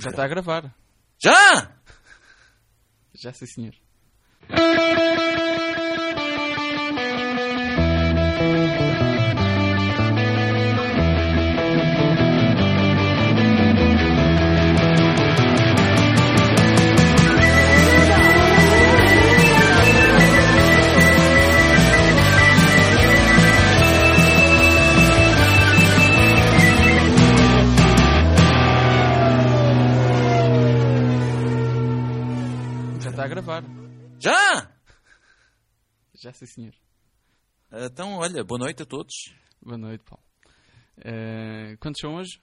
Já está a gravar. Já? Já sim, senhor. gravar. Já? Já sim, senhor. Então, olha, boa noite a todos. Boa noite, Paulo. Eh, quantos são hoje?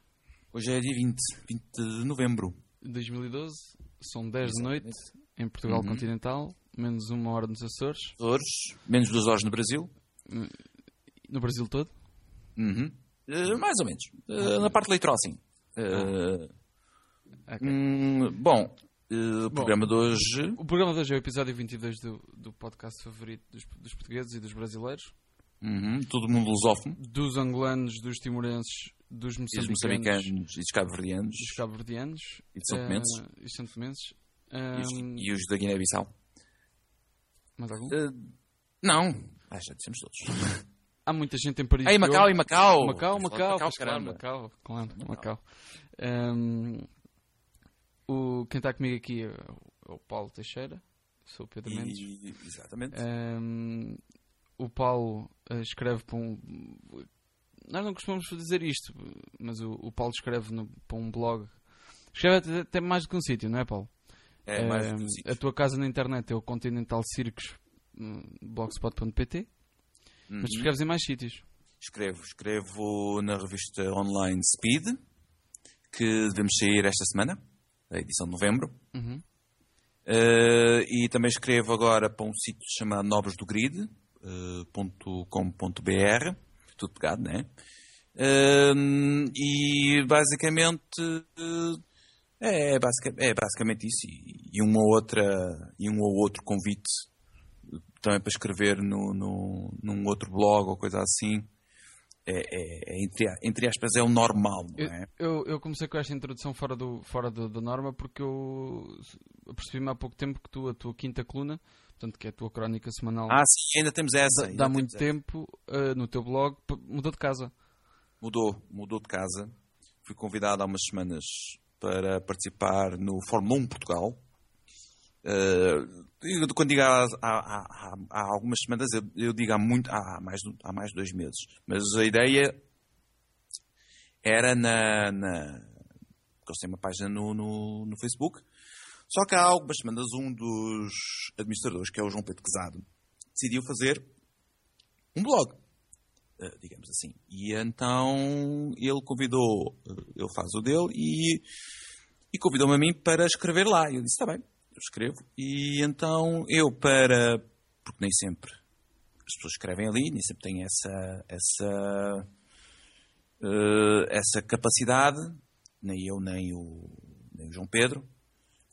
Hoje é dia 20, 20 de novembro. 2012. São 10 de noite em Portugal Uhum. continental. Menos uma hora nos Açores. Açores, menos duas horas no Brasil. No Brasil todo. Uhum. Eh, mais ou menos. Eh, na parte litoral, sim. Eh, Ok. hum, bom, eh, o programa de hoje. O programa de hoje é o episódio 22 do, do podcast favorito dos, dos portugueses e dos brasileiros. Uhum, todo mundo lusófono. Dos angolanos, dos timorenses, dos E dos moçambicanos, moçambicanos e dos cabo-verdianos. dos cabo-verdianos E de São Tomenses. e dos São Tomenses. E os, e os da Guiné-Bissau. mais algum? Eh, não. Ah, já dissemos todos. Há muita gente em Paris. E que Macau, e Macau. Macau, Macau, Macau, pois claro. Macau, claro, Macau. Ahm, o, quem está comigo aqui é o- é o Paulo Teixeira, sou o Pedro Mendes. E, exatamente. Ahm, o Paulo eh, escreve para um. Nós não costumamos dizer isto, mas o, o Paulo escreve no- para um blog. Escreve até, mais do que um sítio, não é, Paulo? É, mais do que um sítio. A tua casa na internet é o Continental Circos hum, blogspot.pt, mas Uhum. escreves em mais sítios. Escrevo, escrevo na revista online Speed, que devemos sair esta semana, a edição de novembro. Uhum. Eh, e também escrevo agora para um sítio chamado Nobres do Grid, eh, ponto .com.br, tudo pegado, né? Eh, e basicamente eh, é, basica- é basicamente isso. E, e uma outra, e um ou outro convite também para escrever no, no, num outro blog ou coisa assim. É, é- é entre, entre aspas, é o normal, não Eu, é? eu, eu comecei com esta introdução fora, do, fora do- da norma porque eu percebi-me há pouco tempo que tu, a tua quinta coluna, portanto, que é a tua crónica semanal, Ah, sim, ainda temos essa. ainda dá muito tempo eh, no teu blog, mudou de casa. Mudou, mudou de casa. Fui convidado há umas semanas para participar no Fórmula 1 Portugal. Eu- quando digo há, há- há- há algumas semanas, eu, eu digo há, muito, há, mais, há mais de dois meses. Mas a ideia era na. na eles têm uma página no, no, no Facebook. Só que há algumas semanas, um dos administradores, que é o João Pedro Quezado, decidiu fazer um blog eh, digamos assim. E então ele convidou, eh, ele faz o dele e, e convidou-me a mim para escrever lá. E eu disse, está bem, eu escrevo. E então eu para, porque nem sempre as pessoas escrevem ali, nem sempre têm essa, essa, eh, essa capacidade, nem eu, nem o, nem o João Pedro.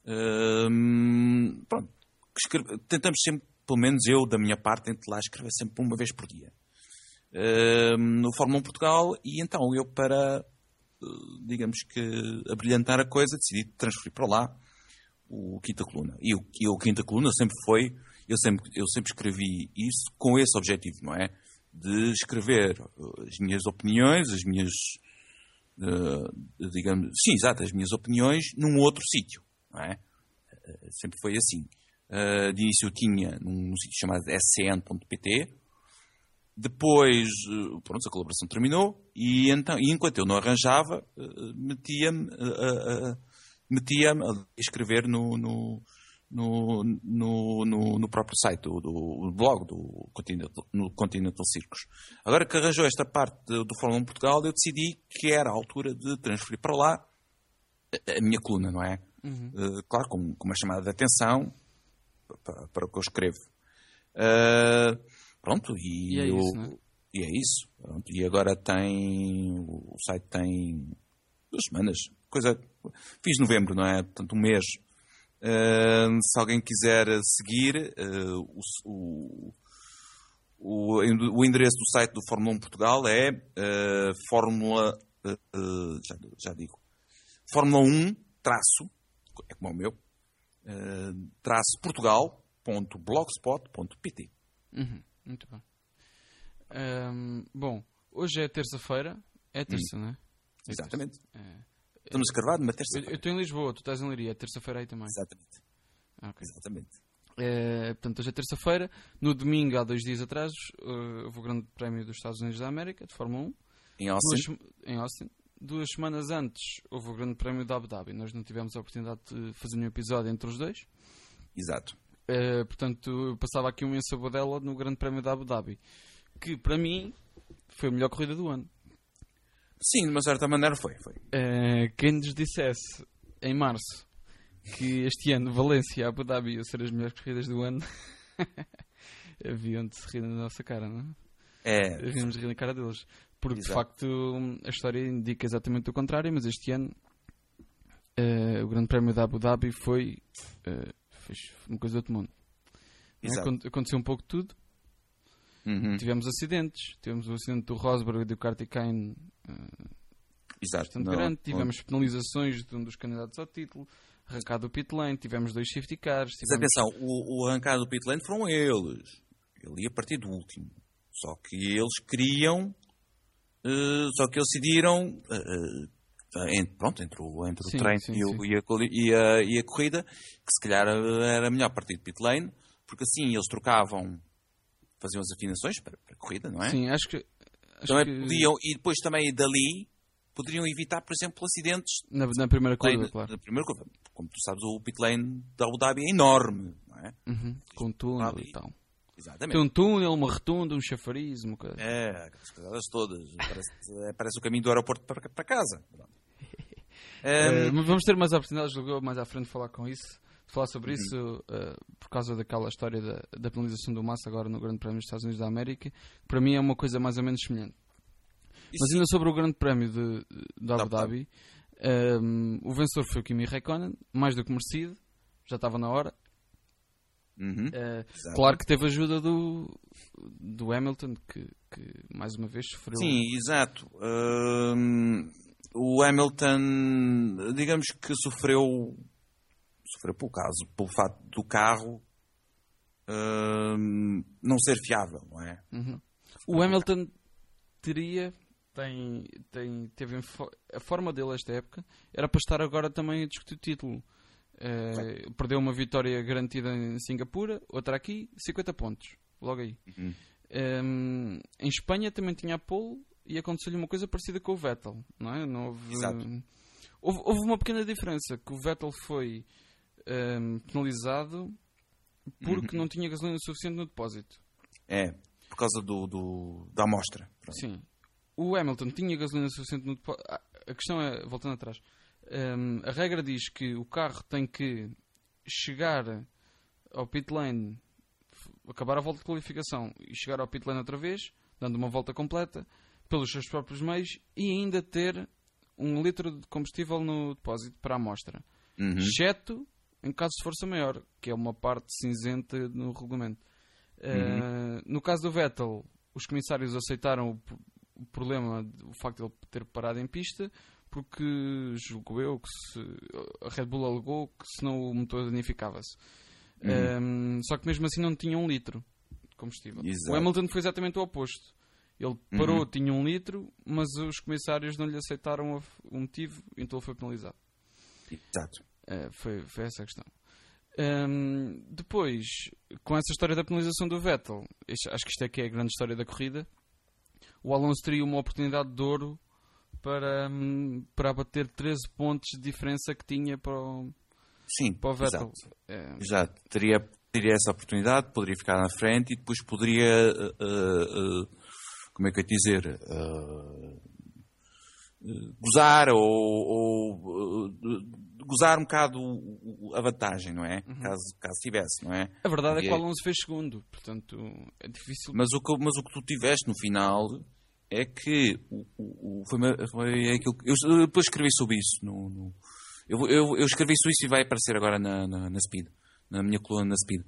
Hum, pronto, escreve- tentamos sempre, pelo menos eu, da minha parte, tento lá escrever sempre uma vez por dia. Hum, no Fórmula 1 Portugal e então eu para eh, digamos que abrilhantar a coisa decidi transferir para lá o Quinta Coluna e o, e o Quinta Coluna sempre foi eu sempre, eu sempre escrevi isso com esse objetivo, não é? De escrever eh, as minhas opiniões, as minhas eh, digamos, sim, exato, as minhas opiniões num outro sítio, não é? Eh, Sempre foi assim. Eh, de início eu tinha num, sítio chamado scn.pt, depois, pronto, a colaboração terminou e, então, e enquanto eu não arranjava, metia-me eh, metia-me a escrever no, no, no, no, no- no próprio site do, do blog do Continental, no Continental Circus. Agora que arranjou esta parte do, Fórmula 1 Portugal, eu decidi que era a altura de transferir para lá a, a minha coluna, não é? Eh, claro, com, com uma chamada de atenção para, para o que eu escrevo. Eh, pronto, e, E é eu- isso, é? e é isso. Pronto, e agora tem. O site tem duas semanas. Coisa. Fiz novembro, não é? Portanto, um mês. Eh, se alguém quiser seguir, eh, o, o, o, endereço do site do Fórmula 1 Portugal é eh, Fórmula. eh, já, já digo. Fórmula 1 traço, é como é o meu, uh, traço portugal.blogspot.pt. Uhum, muito bem. Um, bom, hoje é terça-feira. É terça, não é? é Exatamente. É. Estamos a numa terça-feira. Eu, estou em Lisboa, tu estás em Leiria, é terça-feira aí também. Exatamente. Ah, okay. Exatamente. É, portanto, hoje é terça-feira. No domingo, há dois dias atrás, uh, houve o Grande Prémio dos Estados Unidos da América, de Fórmula 1. Em Austin. Duas, em Austin. Duas semanas antes, houve o Grande Prémio da Abu Dhabi. Nós não tivemos a oportunidade de fazer nenhum episódio entre os dois. Exato. Uh, portanto, eu passava aqui um ensabadela no Grande Prémio da Abu Dhabi. Que, para mim, foi a melhor corrida do ano. Sim, de uma certa maneira foi. foi. Uh, quem nos dissesse em março que este ano Valência e Abu Dhabi iam ser as melhores corridas do ano, haviam de se rir na nossa cara, não é? É. Havíamos de rir na cara deles. Porque Exato. de facto a história indica exatamente o contrário, mas este ano uh, o Grande Prémio da Abu Dhabi foi, uh, foi uma coisa do outro mundo. É? Aconteceu um pouco de tudo. Uhum. Tivemos acidentes, tivemos o acidente do Rosberg e do Kartikein uh, Exato, não, grande, tivemos não. penalizações de um dos candidatos ao título, arrancado do pit lane, tivemos dois safety cars. Tivemos... Mas atenção, o, o arrancado do pit lane foram eles. Ele ia partir do último. Só que eles queriam. Uh, só que eles decidiram. Uh, uh, entre, pronto, entre o, entre sim, o treino sim, e, o, e, a, e, a, e, a, corrida, que se calhar era melhor partir do pit lane, porque assim eles trocavam, faziam as afinações para, para a corrida, não é? Sim, acho que. Acho também que... podiam, e depois também dali poderiam evitar, por exemplo, acidentes. Na, na primeira curva, claro. Na primeira curva. Como tu sabes, o pit lane da Abu Dhabi é enorme, não é? Uhum, com túnel e tal. Exatamente. Tem um túnel, uma retunda, um chafariz, uma coisa. É, aquelas coisas todas. Parece, é, parece, o caminho do aeroporto para, para casa. um... vamos ter mais oportunidades mais à frente de falar com isso. Falar sobre uhum. isso uh, por causa daquela história da, da penalização do Massa agora no Grande Prémio dos Estados Unidos da América. Que para mim é uma coisa mais ou menos semelhante. Mas ainda sobre o Grande Prémio de, de Abu Dhabi, um, o vencedor foi o Kimi Raikkonen, mais do que merecido, já estava na hora. Uhum. Uh, claro que teve ajuda do, do Hamilton, que, que mais uma vez sofreu. Sim, exato. Um, o Hamilton, digamos que sofreu, sofreu pelo caso, pelo fato do carro um, não ser fiável, não é? Uhum. O Hamilton teria tem, tem, teve a forma dele esta época era para estar agora também a discutir o título. Uh, perdeu uma vitória garantida em Singapura, outra aqui, 50 pontos, logo aí. Uhum. Um, em Espanha também tinha a pole e aconteceu-lhe uma coisa parecida com o Vettel, não é? Não houve, houve, houve, uma pequena diferença, que o Vettel foi um, ehm, penalizado porque uhum. não tinha gasolina suficiente no depósito. É, por causa do, do da amostra. Pronto. Sim, o Hamilton tinha gasolina suficiente no depósito. Ah, a questão é, voltando atrás, um, a regra diz que o carro tem que chegar ao pit lane, acabar a volta de qualificação e chegar ao pit lane outra vez, dando uma volta completa, pelos seus próprios meios e ainda ter um litro de combustível no depósito para a amostra. Uhum. Exceto em caso de força maior, que é uma parte cinzenta no regulamento. Uhum. Uh, no caso do Vettel, os comissários aceitaram o problema, o facto de ele ter parado em pista, porque julgo eu que se, a Red Bull alegou que senão o motor danificava-se. Uhum. Um, só que mesmo assim não tinha um litro de combustível. Exato. O Hamilton foi exatamente o oposto. Ele parou, uhum. tinha um litro, mas os comissários não lhe aceitaram o motivo, então ele foi penalizado. Exato. Uh, foi, foi essa a questão. Um, depois, com essa história da penalização do Vettel, acho que isto é que é a grande história da corrida o Alonso teria uma oportunidade de ouro para, hum, para abater 13 pontos de diferença que tinha para o, Sim, para o Vettel. Exato. É... exato. Teria, teria essa oportunidade, poderia ficar na frente e depois poderia. Uh, uh, como é que eu ia dizer? Uh, gozar ou, ou gozar um bocado a vantagem, não é? Uhum. Caso, caso tivesse, não é? A verdade Porque é que o Alonso fez segundo, portanto é difícil. Mas o que, mas o que tu tiveste no final é que o, o, foi, foi aquilo que, eu depois escrevi sobre isso no, no eu, eu, eu, escrevi sobre isso e vai aparecer agora na, na, na Speed, na minha coluna na Speed.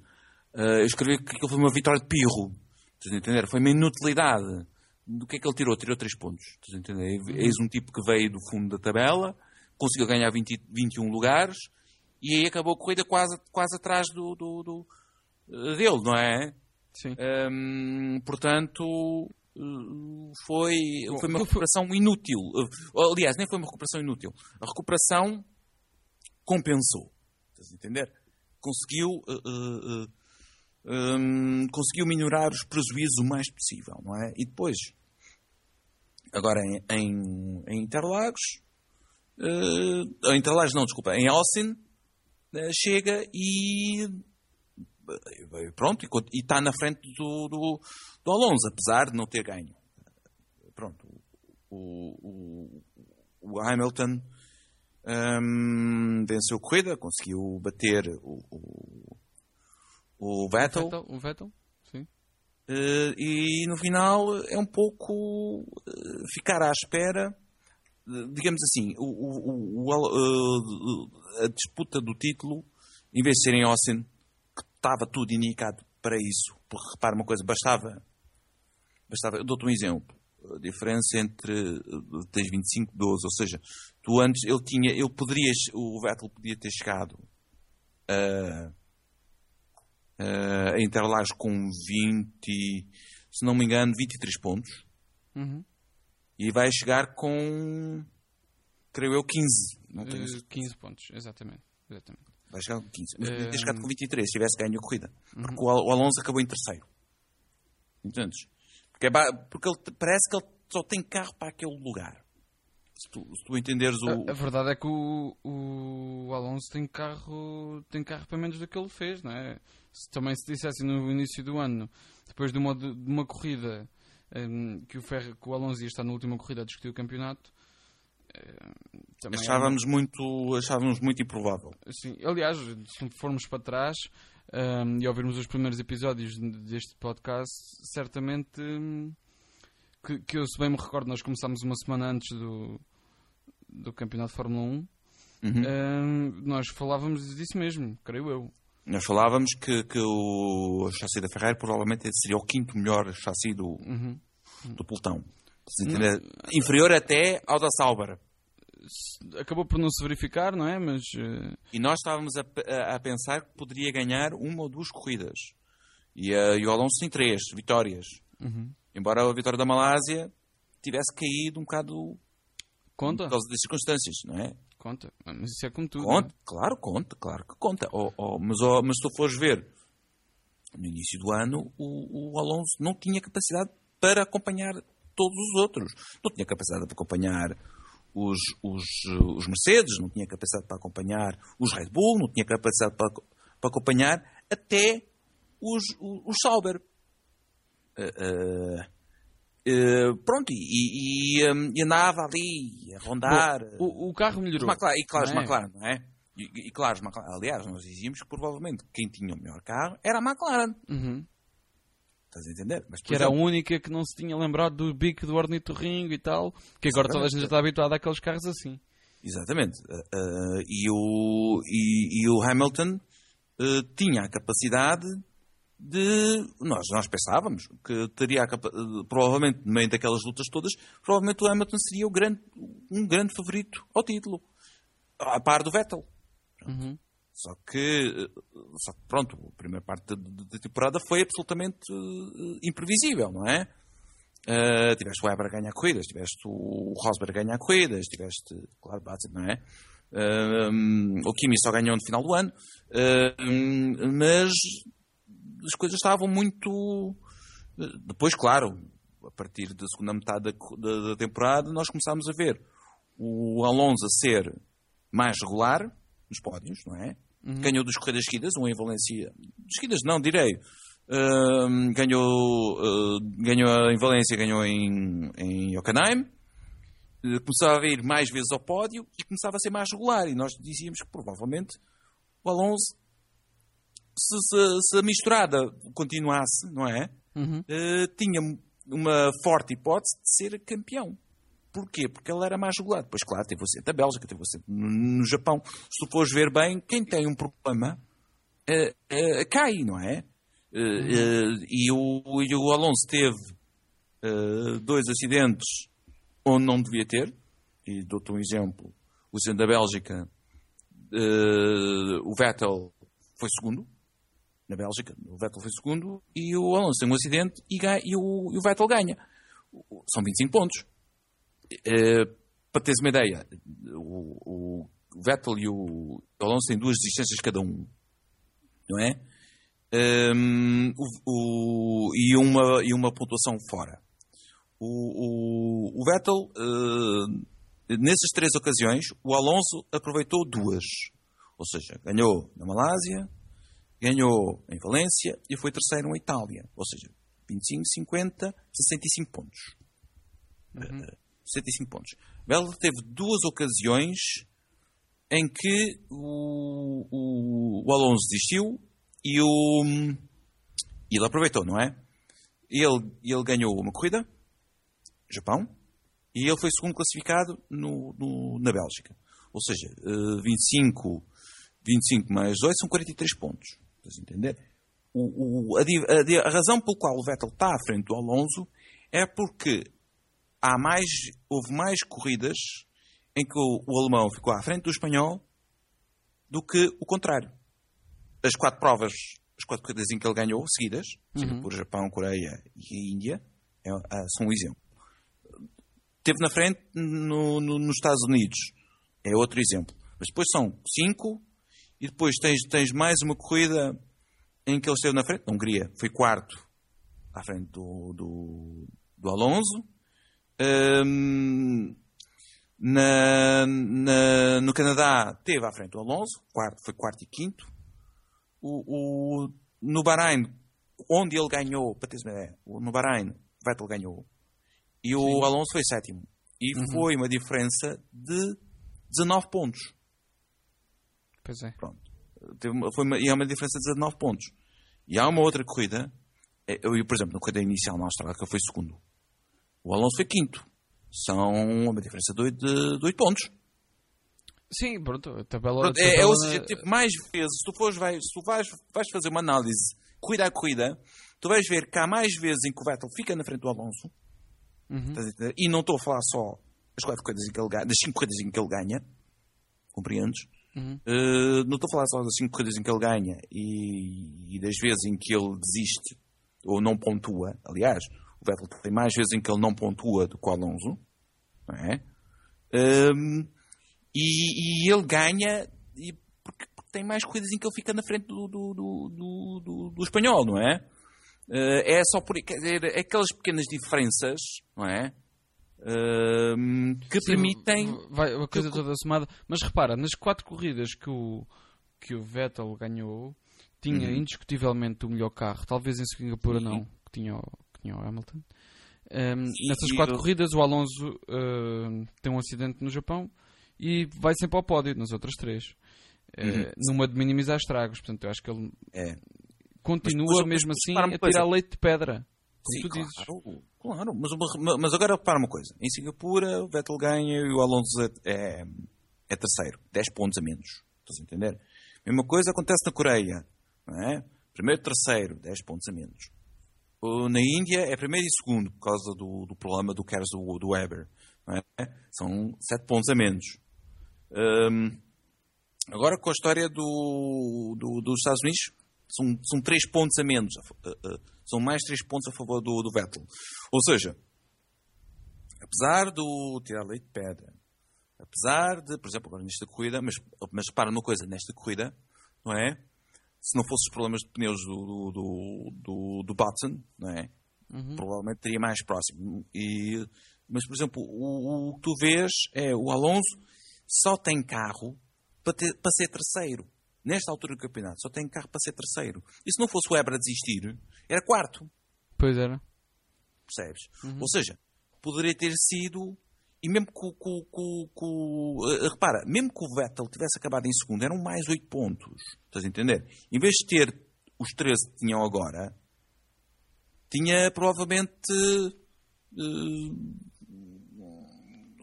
Uh, eu escrevi que aquilo foi uma vitória de pirro, estás a entender? Foi uma inutilidade. Do que é que ele tirou? Tirou 3 pontos, estás a entender? Uhum. Eis um tipo que veio do fundo da tabela, conseguiu ganhar 20, 21 lugares e aí acabou a corrida quase, quase atrás do, do, do dele, não é? Sim. Portanto, foi, foi uma recuperação inútil. Aliás, nem foi uma recuperação inútil. A recuperação compensou. Estás a entender? Conseguiu, uh, uh, um, conseguiu minorar os prejuízos o mais possível, não é? E depois, agora em, em, em Interlagos, uh, Interlagos não, desculpa, em Austin, chega e pronto, e está na frente do, do, do, Alonso, apesar de não ter ganho. Pronto, o, o, o Hamilton um, venceu a corrida, conseguiu bater o, o, o Vettel. O Vettel, sim. Uh, e no final é um pouco uh, ficar à espera, digamos assim, o, uh, a disputa do título, em vez de ser em Austin, estava tudo indicado para isso. Porque repara uma coisa, bastava. bastava eu dou-te um exemplo. A diferença entre. tens 25, 12, ou seja, tu antes ele tinha. Ele poderia. O Vettel podia ter chegado a. a Interlagos com 20. se não me engano, 23 pontos. Uhum. E vai chegar com. creio eu, 15. Não tenho uh, 15 pontos, exatamente. exatamente vai chegar com 15. Mas podia ter chegado com 23 se tivesse ganho a corrida. Porque uhum. o Alonso acabou em terceiro. Entendes? Porque, é, porque ele, parece que ele só tem carro para aquele lugar. Se tu, se tu entenderes o. A, a, verdade é que o, o Alonso tem carro, tem carro para menos do que ele fez, não é? Se também se dissesse no início do ano, depois de uma, de uma corrida um, que, o Ferro, que o Alonso ia estar na última corrida a discutir o campeonato, também achávamos, é... muito, achávamos muito improvável. Sim, aliás, se formos para trás um, e ouvirmos os primeiros episódios deste podcast, certamente um, que, que, eu, se bem me recordo, nós começámos uma semana antes do, do Campeonato de Fórmula 1. Uhum. Um, nós falávamos disso mesmo, creio eu. Nós falávamos que, que o chassi da Ferrari provavelmente seria o quinto melhor chassi do, uhum. do pelotão. Inferior até ao da Sauber acabou por não se verificar, não é? Mas, uh... E nós estávamos a, a, pensar que poderia ganhar uma ou duas corridas. E, uh, e o Alonso tem três vitórias. Uhum. Embora a vitória da Malásia tivesse caído um bocado conta. por causa das circunstâncias, não é? Conta, mas isso é como tudo. Conta, é? claro, conta, claro que conta. Oh, oh, mas, oh, mas se tu fores ver, no início do ano, o, o Alonso não tinha capacidade para acompanhar todos os outros. Não tinha capacidade para acompanhar os, os, os Mercedes, não tinha capacidade para acompanhar os Red Bull, não tinha capacidade para, para acompanhar até os, os, os Sauber. Uh, uh, pronto, e, e, um, e, andava ali a rondar. Bom, o, o, carro melhorou. McLaren, e claro, não é? McLaren, não é? E, e claro, McLaren, aliás, nós dizíamos que provavelmente quem tinha o melhor carro era a McLaren. Uhum. Estás a entender? Mas, que era exemplo, a única que não se tinha lembrado do bico do ornitorrinco e tal, que agora toda a gente já está habituada àqueles carros assim. Exatamente. Uh, e, o, e, o Hamilton uh, tinha a capacidade de. Nós, nós pensávamos que teria provavelmente, no meio daquelas lutas todas, provavelmente o Hamilton seria o grande, um grande favorito ao título, a par do Vettel. Uhum. Só que, só que, pronto, a primeira parte da temporada foi absolutamente uh, imprevisível, não é? Uh, tiveste o Weber a ganhar corridas, tiveste o Rosberg a ganhar corridas, tiveste, claro, Batzen, não é? Uh, um, o Kimi só ganhou no final do ano, uh, mas as coisas estavam muito. Depois, claro, a partir da segunda metade da, da, da temporada, nós começámos a ver o Alonso a ser mais regular nos pódios, não é? Uhum. Ganhou duas corridas seguidas, uma em Valência. Seguidas não, direi. Uh, ganhou, uh, ganhou em Valência, ganhou em, em Hockenheim. Uh, começava a ir mais vezes ao pódio e começava a ser mais regular. E nós dizíamos que provavelmente o Alonso, se, se, se a misturada continuasse, não é? Uhum. Uh, tinha uma forte hipótese de ser campeão. Porquê? Porque ele era mais regulado. Pois claro, teve centro da Bélgica, teve centro no, no Japão. Se tu fores ver bem, quem tem um problema uh, uh, cai, não é? Uh, e, o, e o Alonso teve dois acidentes onde não devia ter. E dou-te um exemplo. o acidente da Bélgica, o Vettel foi segundo, na Bélgica, o Vettel foi segundo, e o Alonso tem um acidente e, ganha, e, o, e o, Vettel ganha. São 25 pontos. Uh, para teres uma ideia, o, o, Vettel e o Alonso têm duas distâncias cada um, não é? Um, o, e, uma, e uma pontuação fora. O, o Vettel, uh, nessas três ocasiões, o Alonso aproveitou duas. Ou seja, ganhou na Malásia, ganhou em Valência e foi terceiro em Itália. Ou seja, 25, 50, 65 pontos. Uhum. Uh, 65 pontos. Vettel teve duas ocasiões em que o, o, o Alonso desistiu e o, ele aproveitou, não é? Ele, ele ganhou uma corrida, Japão, e ele foi segundo classificado no, no, na Bélgica. Ou seja, 25, eh, 25 mais 8 são 43 pontos. Estás a entender? O, o, a, a, a, razão pelo qual o Vettel está à frente do Alonso é porque há mais, houve mais corridas em que o, o alemão ficou à frente do espanhol do que o contrário. As quatro provas, as quatro corridas em que ele ganhou, seguidas, uhum. por Japão, Coreia e Índia, é, é, são um exemplo. Teve na frente no, no, nos Estados Unidos, é outro exemplo. Mas depois são cinco, e depois tens, tens mais uma corrida em que ele esteve na frente. Na Hungria foi quarto à frente do, do, do Alonso. Um, na, na, no Canadá teve à frente o Alonso, quarto, foi quarto e quinto. O, o, no Bahrein, onde ele ganhou, para teres uma ideia, no Bahrein, Vettel ganhou. E o Sim. Alonso foi sétimo. E uhum. foi uma diferença de 19 pontos. Pois é. Pronto. Teve uma, foi uma, e é uma diferença de 19 pontos. E há uma outra corrida, é, eu, por exemplo, na corrida inicial na Austrália, que eu fui segundo. O Alonso foi quinto são uma diferença de 8, de 8 pontos. Sim, pronto, a tabela. Pronto, é, é, ou seja, tipo, mais vezes, se tu, fores, vais, se tu vais, vais fazer uma análise corrida a corrida, tu vais ver que há mais vezes em que o Vettel fica na frente do Alonso, uhum. e não estou a falar só das quatro corridas em que ele ganha, das 5 corridas em que ele ganha, compreendes? Uhum. Uh, não estou a falar só das 5 corridas em que ele ganha e, e das vezes em que ele desiste ou não pontua. Aliás, o Vettel tem mais vezes em que ele não pontua do que o Alonso, não é? Um, e, e, ele ganha e, porque, porque, tem mais corridas em que ele fica na frente do, do, do, do, do espanhol, não é? Uh, é só por dizer, aquelas pequenas diferenças, não é? Uh, que Sim, permitem. Vai, a coisa que... toda somada. Mas repara, nas quatro corridas que o, que o Vettel ganhou, tinha uhum. indiscutivelmente o melhor carro. Talvez em Singapura não, que tinha, que tinha o Hamilton. Um, nessas quatro corridas, o Alonso uh, tem um acidente no Japão e vai sempre ao pódio nas outras três. Eh, uhum. Uh, numa de minimizar estragos. Portanto, eu acho que ele é. continua mas, mesmo assim a tirar leite de pedra. Como Sim, tu claro, dizes. Claro, mas, mas agora repara uma coisa. Em Singapura, o Vettel ganha e o Alonso é, é, é terceiro. 10 pontos a menos. Estás a entender? Mesma coisa acontece na Coreia. É? Primeiro, terceiro, 10 pontos a menos na Índia é primeiro e segundo por causa do, do problema do Kers do, do Weber. É? São sete pontos a menos. Um, agora com a história do, do, dos Estados Unidos, são, são três pontos a menos. São mais três pontos a favor do, do Vettel. Ou seja, apesar do tirar leite de pedra, apesar de, por exemplo, agora nesta corrida, mas, mas repara numa coisa, nesta corrida, não é? se não fosse os problemas de pneus do, do, do, do Button, não é? Uhum. Provavelmente teria mais próximo. E, mas, por exemplo, o, o que tu vês é o Alonso só tem carro para, ter, para ser terceiro. Nesta altura do campeonato, só tem carro para ser terceiro. E se não fosse o Weber a desistir, era quarto. Pois era. Percebes? Uhum. Ou seja, poderia ter sido e mesmo que, que uh, repara, mesmo que o Vettel tivesse acabado em segundo, eram mais 8 pontos. Estás a entender? Em vez de ter os 13 que tinham agora, tinha provavelmente uh,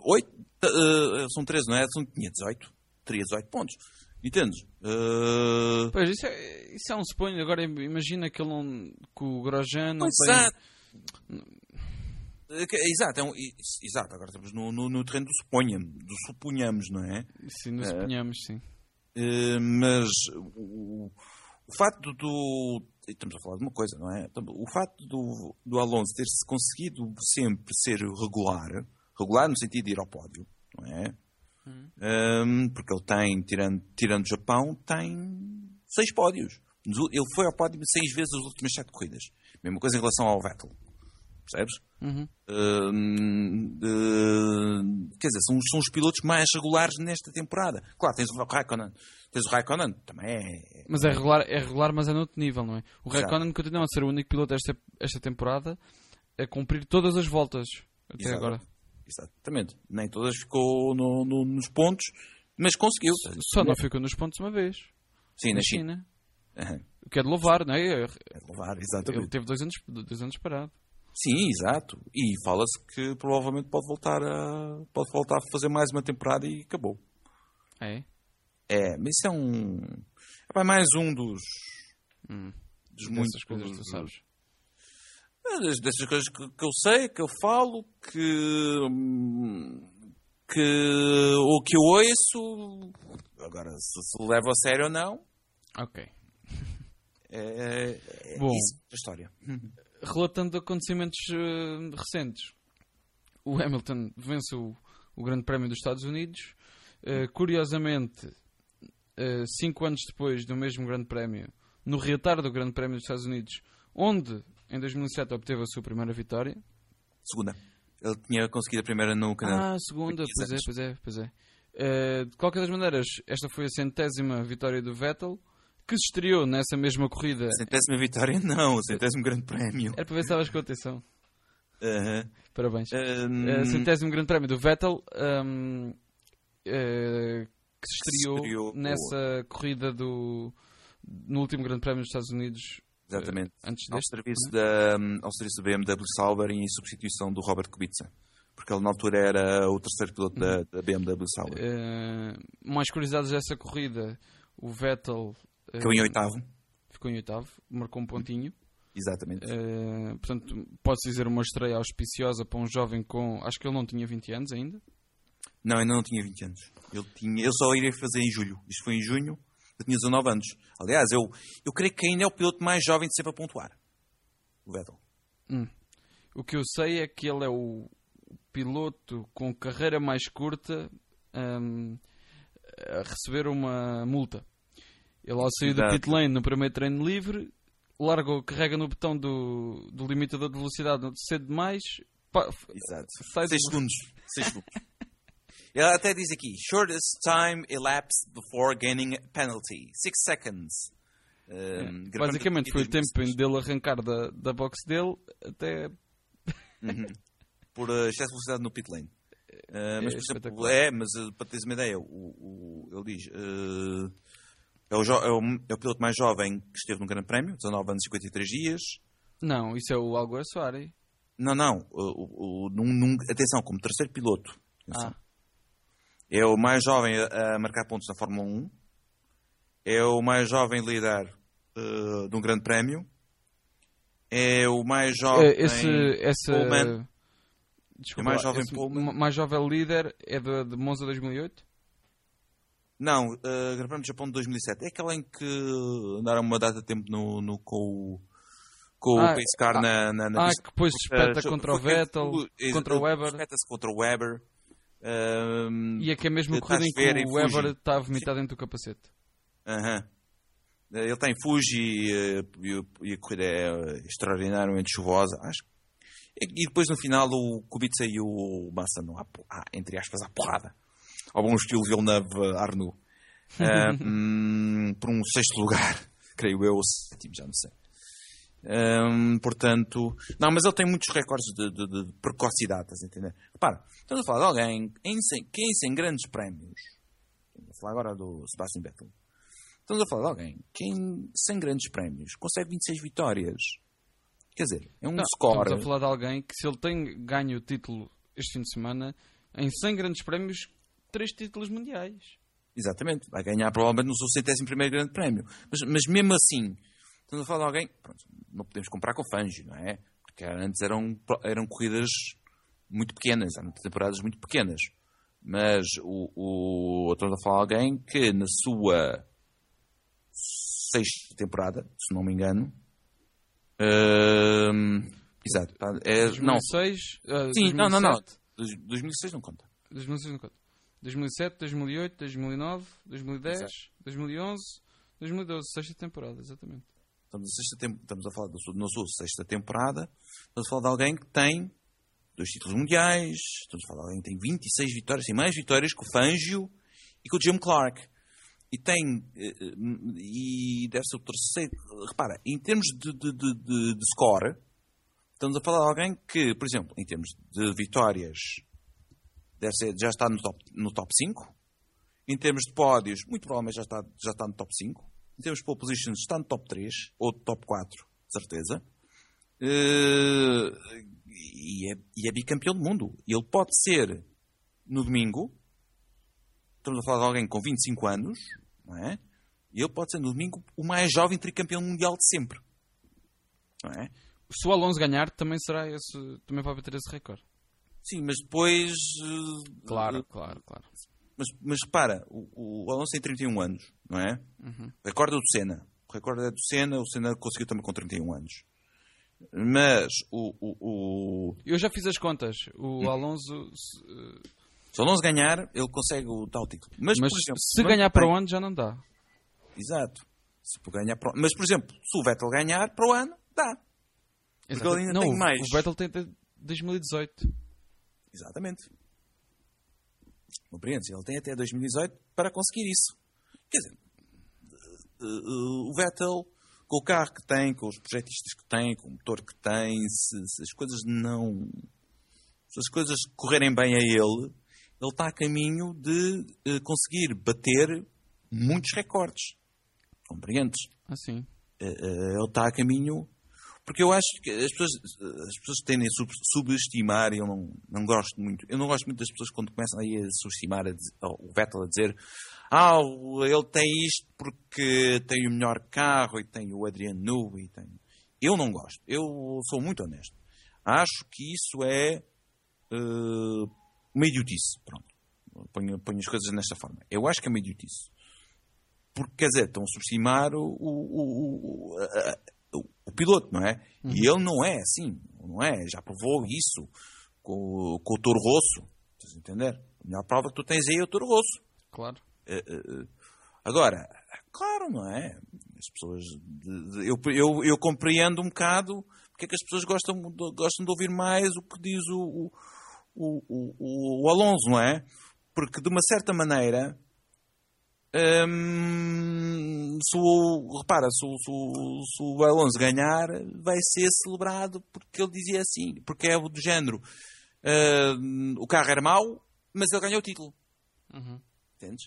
8, uh, são 13, não é? São, tinha 18. Teria 18 pontos. Entendes? Uh... Pois, isso é, isso é um suponho. Agora imagina que, ele não, que o Grosjean não pois tem... Exato, é um, exato, agora estamos no, no, no terreno do suponhamos, do suponhamos, não é? Sim, no suponhamos, sim. Uh, mas o, o facto do. Estamos a falar de uma coisa, não é? O facto do, do Alonso ter -se conseguido sempre ser regular, regular no sentido de ir ao pódio, não é? Hum. Um, porque ele tem, tirando, tirando o Japão, tem seis pódios. Ele foi ao pódio seis vezes nas últimas sete corridas. Mesma coisa em relação ao Vettel. Percebes? Uhum. Uh, uh, quer dizer, são, são os pilotos mais regulares nesta temporada. Claro, tens o Raikkonen. Tens o Raikkonen, também é. Mas é regular, é regular, mas é noutro nível, não é? O Raikkonen continua a ser o único piloto esta, esta temporada a cumprir todas as voltas até Exato. agora. Exatamente. Nem todas ficou no, no, nos pontos, mas conseguiu. Só não ficou nos pontos uma vez. Sim, na, na China. China. Uhum. O que é de louvar, não é? É de louvar, exatamente. Ele teve dois anos, dois anos parado. Sim, exato. E fala-se que provavelmente pode voltar a pode voltar a fazer mais uma temporada e acabou. É? É, mas isso é um é mais um dos hum. dos muitas coisas que tu sabes. Dessas coisas que, que, eu sei, que eu falo, que que o que eu ouço agora se, se levo a sério ou não. Ok. É, é, Bom, isso, a história. Relatando acontecimentos uh, recentes, o Hamilton vence o, o, Grande Prémio dos Estados Unidos. Uh, curiosamente, uh, cinco anos depois do mesmo Grande Prémio, no reatar do Grande Prémio dos Estados Unidos, onde em 2007 obteve a sua primeira vitória. Segunda. Ele tinha conseguido a primeira no Canadá. Ah, segunda, pois é, pois é, pois é. de qualquer das maneiras, esta foi a centésima vitória do Vettel que se estreou nessa mesma corrida. Centésima vitória? Não, centésimo grande prémio. Era para ver se estavas com atenção. Uh -huh. Parabéns. Uh, centésimo grande prémio do Vettel, um, uh, que se estreou, se estreou nessa corrida do, no último grande prémio dos Estados Unidos. Exatamente. antes ao, deste, serviço da, ao serviço da BMW Sauber em substituição do Robert Kubica. Porque ele na altura era o terceiro piloto da, Uhum. da BMW Sauber. mais curiosidades dessa corrida, o Vettel Ficou em oitavo. Ficou em oitavo, marcou um pontinho. Exatamente. Uh, portanto, pode-se dizer uma estreia auspiciosa para um jovem com. Acho que ele não tinha 20 anos ainda. Não, ainda não tinha 20 anos. Ele, tinha, ele só iria fazer em julho. Isto foi em junho. Eu tinha 19 anos. Aliás, eu, eu creio que ainda é o piloto mais jovem de sempre a pontuar. O Vettel. Hum. O que eu sei é que ele é o piloto com carreira mais curta um, a receber uma multa. Ele ao sair do pit lane no primeiro treino livre, larga, carrega no botão do, do limitador de velocidade cedo demais. Pá, Exato. Sai 6 segundos. 6 segundos. Ele até diz aqui: shortest time elapsed before gaining penalty. 6 seconds. Um, é. Basicamente foi o tempo dele arrancar da, da box dele até. Uhum. Por uh, excesso de velocidade no pit lane. Uh, mas, é, por exemplo, é, mas uh, para teres uma ideia, o, o, ele diz: é o, é, o, é o, piloto mais jovem que esteve no Grande Prémio, 19 anos e 53 dias. Não, isso é o Alguer Soares. Não, não. O, num, num, atenção, como terceiro piloto. Ah. É o mais jovem a, marcar pontos na Fórmula 1. É o mais jovem líder uh, de um Grande Prémio. É o mais jovem. Esse, essa... Pullman. Desculpa, é mais jovem esse Pullman. mais jovem líder é de, de Monza 2008? Não, uh, Grande Prémio do Japão de 2007. É aquela em que andaram uma data de tempo no, no com o, com ah, o Pace Car ah, na, na, na Ah, que depois se espeta uh, contra o Vettel, contra o Weber. Espeta-se contra o Weber. Uh, e é que é mesmo a corrida em que o Weber está vomitado dentro do capacete. Aham. Ele está em Fuji e, e, a corrida é extraordinariamente chuvosa. Acho e depois no final o Kubica e o Massa não há, há, entre aspas, à porrada. Ao bom estilo Villeneuve Arnoux. um, por um sexto lugar, creio eu, ou sétimo, já não sei. Portanto, não, mas ele tem muitos recordes de, de, de precocidade, estás a entender? Repara, estamos a falar de alguém em, que em 100 grandes prémios, a falar agora do Sebastian Vettel, estamos a falar de alguém que em 100 grandes prémios consegue 26 vitórias. Quer dizer, é um não, score. Estamos a falar de alguém que, se ele tem ganho o título este fim de semana, em 100 grandes prémios, três títulos mundiais. Exatamente, vai ganhar provavelmente no seu centésimo primeiro grande prémio. Mas, mas mesmo assim, estamos a falar de alguém, pronto, não podemos comprar com Fangio, não é? Porque antes eram, eram corridas muito pequenas, há temporadas muito pequenas. Mas o, o, estamos a falar de alguém que na sua sexta temporada, se não me engano, uh, exato, é, 2006, não, uh, sim, 2007, não, não, não, 2006 não conta. 2006 não conta. 2007, 2008, 2009, 2010, exato. 2011, 2012, sexta temporada, exatamente. Estamos sexta estamos a falar da sua, na sua sexta temporada, estamos a falar de alguém que tem dois títulos mundiais, estamos a falar de alguém que tem 26 vitórias, tem mais vitórias que o Fangio e que o Jim Clark. E tem, eh, eh, e deve ser o terceiro, repara, em termos de, de, de, de score, estamos a falar de alguém que, por exemplo, em termos de vitórias, deve ser, já está no top, no top 5. Em termos de pódios, muito provavelmente já está, já está no top 5. Em termos de pole positions, está no top 3 ou top 4, certeza. Uh, e, é, e é bicampeão do mundo. Ele pode ser no domingo. Estamos a falar de alguém com 25 anos, não é? Ele pode ser no domingo o mais jovem tricampeão mundial de sempre. Não é? Se o Alonso ganhar, também será esse, também vai bater esse recorde. Sim, mas depois. Claro, uh, claro, claro. Mas, mas repara, o, o, Alonso tem 31 anos, não é? Uhum. O recorde é do Senna. O recorde é do Senna, o Senna conseguiu também com 31 anos. Mas o, o, o... Eu já fiz as contas. O hum. Alonso. Se, o Alonso ganhar, ele consegue o tal título. Mas, mas exemplo, se ganhar para o ano, já não dá. Exato. Se ganhar para... Mas, por exemplo, se o Vettel ganhar para o ano, dá. Porque ele ainda não, tem mais. O Vettel tem 2018. Exatamente. Compreendes? Ele tem até 2018 para conseguir isso. Quer dizer, eh, eh, o Vettel com o carro que tem, com os projetistas que tem, com o motor que tem, se, se, as coisas não. Se as coisas correrem bem a ele, ele está a caminho de uh, conseguir bater muitos recordes. Compreendes? Uh, uh, ele está a caminho. Porque eu acho que as pessoas, as pessoas tendem a sub subestimar, e eu não, não gosto muito. Eu não gosto muito das pessoas quando começam aí a subestimar a dizer, o Vettel a dizer ah, ele tem isto porque tem o melhor carro e tem o Adriano Newey. Tem... Eu não gosto. Eu sou muito honesto. Acho que isso é uh, uma idiotice. Pronto. Ponho, ponho, as coisas nesta forma. Eu acho que é uma idiotice. Porque, quer dizer, estão a subestimar o, o, o, o piloto, não é? Uhum. E ele não é assim. Não é? Já provou isso com, com o Toro Rosso. Estás a entender? A melhor prova que tu tens aí é o Toro Rosso. Claro. Eh, eh, agora, claro, não é? As pessoas. De, de, eu, eu, eu, compreendo um bocado porque é que as pessoas gostam, de, gostam de ouvir mais o que diz o, o, o, o Alonso, não é? Porque, de uma certa maneira. Hum, se o, repara, se o, se, o, se o Alonso ganhar, vai ser celebrado porque ele dizia assim, porque é do género. Uh, o carro era mau, mas ele ganhou o título. Uhum. Entendes?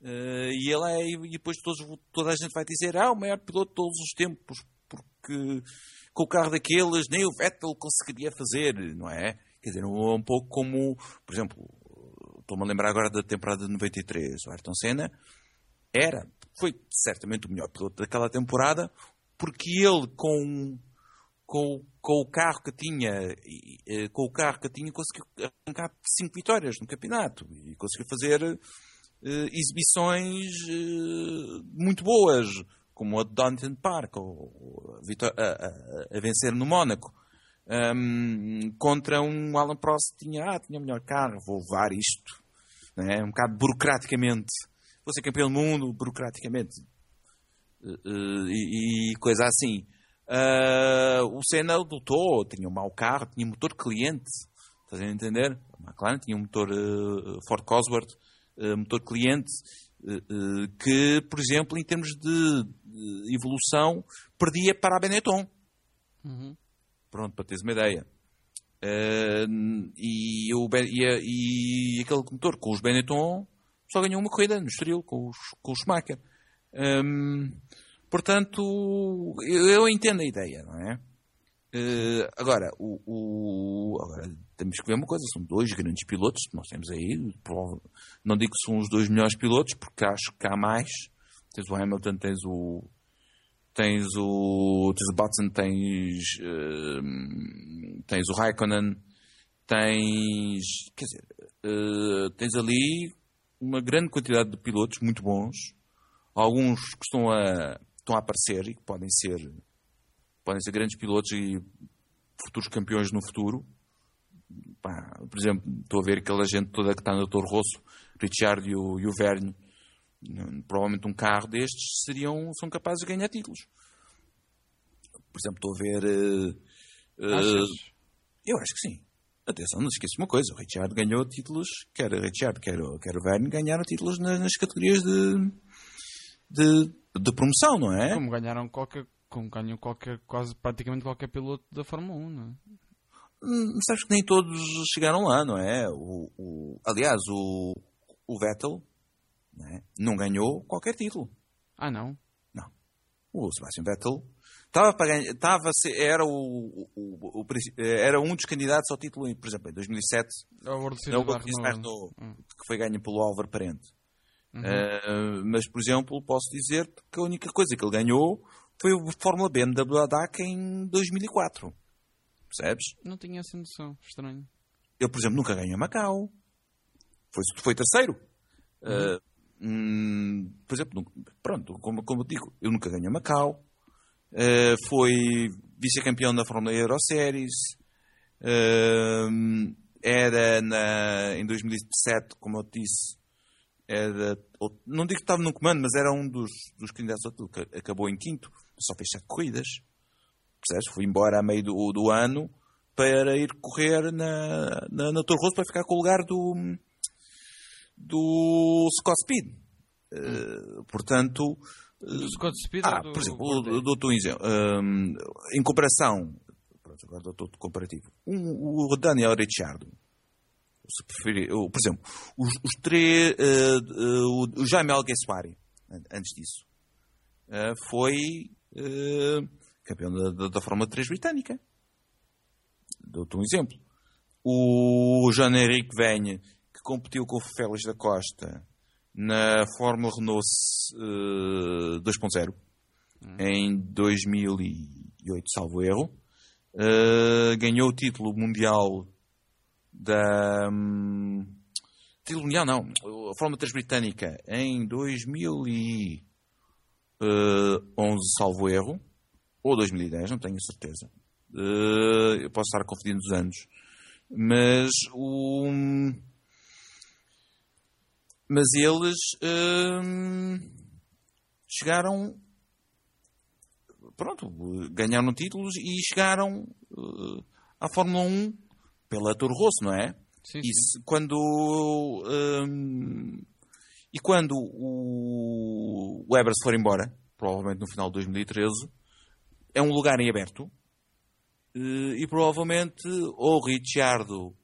Uh, e ele é, e depois todos, toda a gente vai dizer, ah, o maior piloto de todos os tempos, porque com o carro daqueles nem o Vettel conseguiria fazer, não é? Quer dizer, um, um pouco como, por exemplo, estou-me a lembrar agora da temporada de 93, o Ayrton Senna era, foi certamente o melhor piloto daquela temporada, porque ele com, com, com o carro que tinha, com o carro que tinha conseguiu arrancar cinco vitórias no campeonato e conseguiu fazer uh, exibições uh, muito boas, como a de Donington Park, ou, a, a, a, vencer no Mónaco. Um, contra um Alan Prost tinha, ah, tinha melhor carro, vou levar isto. Né? Um bocado burocraticamente. Vou ser campeão do mundo, burocraticamente. Uh, e, e, coisa assim. Uh, o Senna lutou, tinha um mau carro, tinha motor cliente. Estás a entender? A McLaren tinha um motor uh, Ford Cosworth uh, motor cliente, que, por exemplo, em termos de, de evolução, perdia para a Benetton. Uhum. Pronto, para teres uma ideia. E, o, e, e, aquele motor com os Benetton só ganhou uma corrida no Estoril com os, com o Schumacher. Um, portanto, eu, eu, entendo a ideia, não é? Uh, agora, o, o, agora, temos que ver uma coisa: são dois grandes pilotos que nós temos aí. Não digo que são os dois melhores pilotos, porque acho que há mais. Tens o Hamilton, tens o. Tens o. Button, tens. Uh, tens o Raikkonen, tens, quer dizer, uh, tens ali uma grande quantidade de pilotos muito bons, alguns que estão a, estão a aparecer e que podem ser, podem ser grandes pilotos e futuros campeões no futuro. Pá, por exemplo, estou a ver aquela gente toda que está no Toro Rosso, Richard e o, e o Verne, provavelmente um carro destes seriam, são capazes de ganhar títulos. Por exemplo, estou a ver. Uh, uh, eu acho que sim. Atenção, não se esqueça uma coisa: o Richard ganhou títulos, quer o Richard, quer o, quer o Verne, ganharam títulos nas, nas categorias de, de, de, promoção, não é? Como ganharam qualquer. Como ganham qualquer, quase praticamente qualquer piloto da Fórmula 1, não é? Hum, sabes que nem todos chegaram lá, não é? O, o aliás, o, o Vettel não, é? não ganhou qualquer título. Ah, não? Não. O Sebastian Vettel estava para ganhar, estava era o, o, o, era um dos candidatos ao título, por exemplo, em 2007. É o World Series no, hum. que foi ganho pelo Álvaro Parente. Uhum. Uh, mas, por exemplo, posso dizer que a única coisa que ele ganhou foi o Fórmula BMW DAC em 2004. Percebes? Não tinha essa noção. Estranho. Ele, por exemplo, nunca ganhou Macau. Foi, foi terceiro. Uhum. Uh, hum, por exemplo, pronto, como, como digo, eu nunca ganhei Macau. Uh, foi vice-campeão da Fórmula Euro Series. Uh, era na, em 2007, como eu disse, era, não digo que estava no comando, mas era um dos, dos candidatos ao que acabou em quinto, só fez sete corridas. Percebes? Foi embora a meio do, do ano para ir correr na, na, na Toro Rosso para ficar com o lugar do, do Scott Speed. Uh, portanto. Do Scott Speed ah, do, por exemplo, dou-te um exemplo. Um, em comparação. Pronto, agora dou-te comparativo. Um, o Daniel Ricciardo. Se preferir, por exemplo, os, os três. Uh, uh, o Jaime Alguersuari, antes disso, foi campeão da, da, Fórmula 3 britânica. Dou-te um exemplo. O Jean-Henrique Venha, competiu com o Félix da Costa na Fórmula Renault uh, 2.0 hum. em 2008, salvo erro. Uh, ganhou o título mundial da. Um, título mundial, não. A Fórmula 3 britânica em 2011, salvo erro. Ou 2010, não tenho certeza. Uh, eu posso estar confundindo os anos. Mas o. Mas eles uh, chegaram. Pronto, ganharam títulos e chegaram uh, à Fórmula 1 pela Toro Rosso, não é? Sim, e se, quando. e quando o Weber se for embora, provavelmente no final de 2013, é um lugar em aberto eh, e provavelmente ou Ricciardo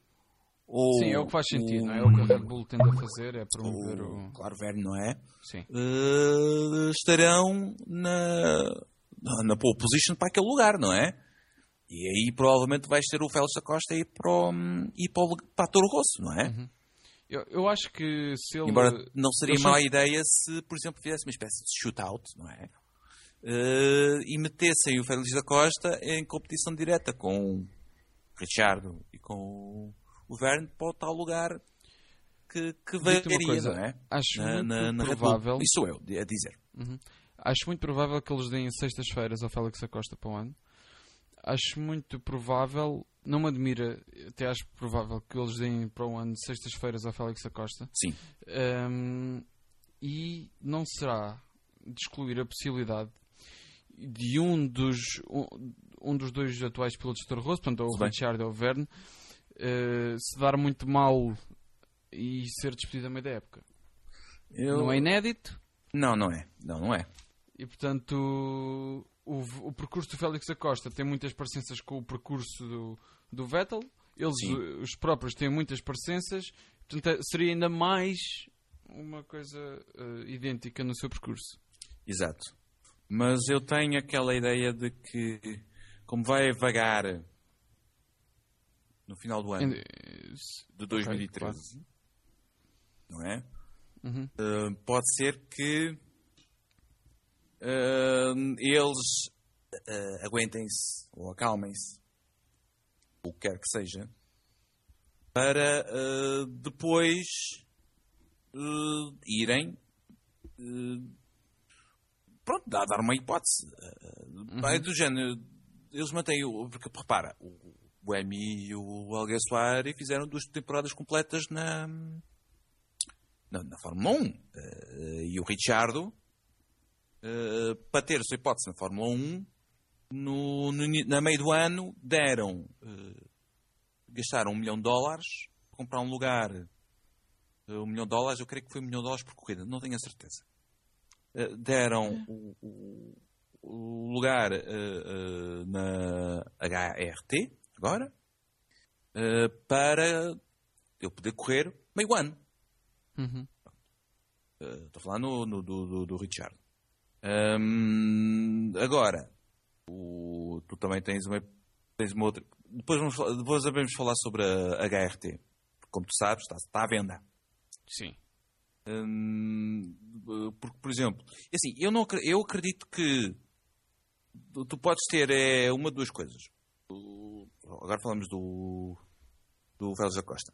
ou Sim, é o que faz sentido, o, não é? O que a Red Bull tende a fazer é promover o. o... Claro, velho, não é? Sim. Uh, estarão na, na pole position para aquele lugar, não é? E aí provavelmente vais ter o Félix da Costa e para, o, e para, o, para a Toro Rosso, não é? Uhum. Eu, eu acho que se ele. Embora não seria má ideia se, por exemplo, fizesse uma espécie de shootout, não é? uh, e metessem o Félix da Costa em competição direta com o Richardo e com o Verne para o tal lugar que, que varia, não é? Acho na, muito na, na provável. Isso eu, a dizer. Uhum. Acho muito provável que eles deem sextas-feiras ao Félix Acosta para o ano. Acho muito provável, não me admira, até acho provável que eles deem para o ano sextas-feiras ao Félix Acosta. Sim. Um, e não será de excluir a possibilidade de um dos, um, um dos dois atuais pilotos de Toro Rosso, portanto, o Richard ou o Verne, uh, se dar muito mal e ser despedido a meio da época. Eu... Não é inédito? Não, não é. Não, não é. E portanto, o, o percurso do Félix Acosta tem muitas parecenças com o percurso do, do Vettel. Eles, Sim. os próprios, têm muitas parecenças. Portanto, seria ainda mais uma coisa uh, idêntica no seu percurso. Exato. Mas eu tenho aquela ideia de que, como vai vagar no final do ano de 2013, okay, não é? Uhum. Uh, pode ser que uh, eles uh, aguentem-se ou acalmem-se, o que quer que seja, para depois irem pronto, dar, dar uma hipótese. Uhum. É do género, eles mantêm o. Porque repara, o, o Emi e o Alguersuari fizeram duas temporadas completas na, na, na Fórmula 1. e o Richardo, para ter a sua hipótese na Fórmula 1, no, no, na meio do ano deram gastaram um milhão de dólares para comprar um lugar. Uh, um milhão de dólares, eu creio que foi um milhão de dólares por corrida, não tenho a certeza. Uh, deram o, o, o lugar uh, na HRT, agora, para eu poder correr meio ano. Uhum. Estou a falar no, do, do, do, Richard. Um, agora, o, tu também tens uma, tens uma outra depois, vamos, depois vamos falar sobre a HRT. Como tu sabes, está, está à venda. Sim. Hum, porque, por exemplo, é assim, eu, não, eu acredito que tu podes ter é, uma de duas coisas. Agora falamos do, do Vélez da Costa.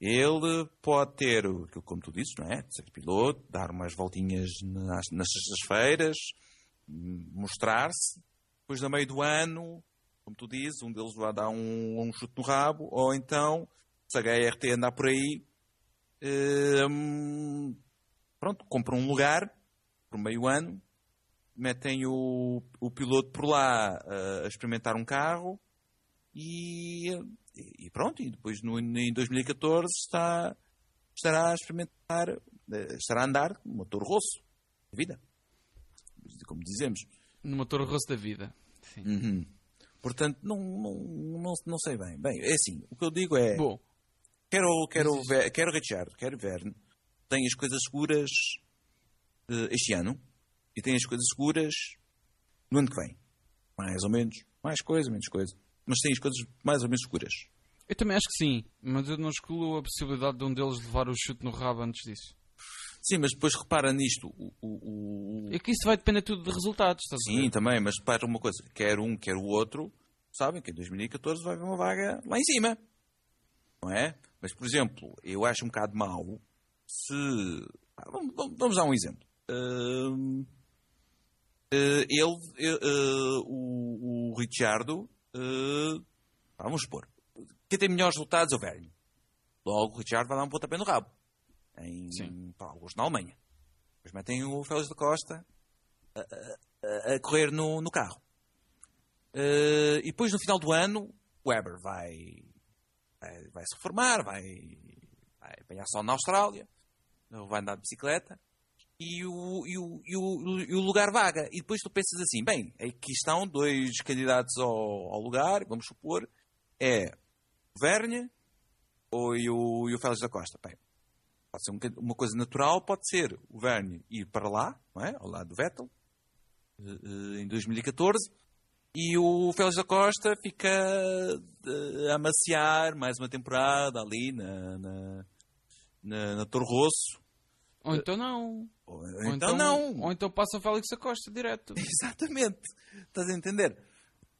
Ele pode ter, como tu dizes, não é? Ser piloto, dar umas voltinhas nas, nas sextas-feiras, mostrar-se. Depois, no meio do ano, como tu dizes, um deles vai dar um, um chute no rabo, ou então, se a HRT andar por aí, hum, pronto, compram um lugar por meio ano, metem o, o piloto por lá a experimentar um carro e, e pronto, e depois no, em 2014 está, estará a experimentar, uh, estará a andar no motor rosso da vida, como dizemos. No motor rosso da vida, sim. Uhum. Portanto, não, não, não, não sei bem. Bem, é assim, o que eu digo é. Bom. Quero, quero, ver, quero Richard, quero Verne, tem as coisas seguras uh, este ano e tem as coisas seguras no ano que vem. Mais ou menos. Mais coisa, menos coisa. Mas tem as coisas mais ou menos seguras. Eu também acho que sim, mas eu não excluo a possibilidade de um deles levar o chute no rabo antes disso. Sim, mas depois repara nisto. O, o, o... É que isso vai depender tudo de resultados. Sim, também, mas repara uma coisa: quer um, quer o outro, sabem que em 2014 vai haver uma vaga lá em cima. Não é? Mas, por exemplo, eu acho um bocado mau se. Vamos, vamos dar um exemplo. Uh, uh, ele, uh, o, o Richardo, vamos supor, quem tem melhores resultados é o velho. Logo, o Richard vai dar um pontapé no rabo em alguns na Alemanha. Depois metem o Félix da Costa a, a, a correr no, no carro. Uh, e depois no final do ano, o Weber vai, vai, vai se reformar, vai, vai apanhar sol na Austrália, vai andar de bicicleta e o, e, o, e, o, e o lugar vaga. E depois tu pensas assim: bem, aqui estão dois candidatos ao, ao lugar, vamos supor, é o Verne ou e o, e o Félix da Costa. Bem, Pode ser uma coisa natural, pode ser o Verne ir para lá, não é? ao lado do Vettel, eh, eh, em 2014, e o Félix da Costa fica eh, a amaciar mais uma temporada ali na, na, na, na Toro Rosso. Ou então não. Ou, ou então, então, não. Ou então passa o Félix da Costa direto. Exatamente. Estás a entender?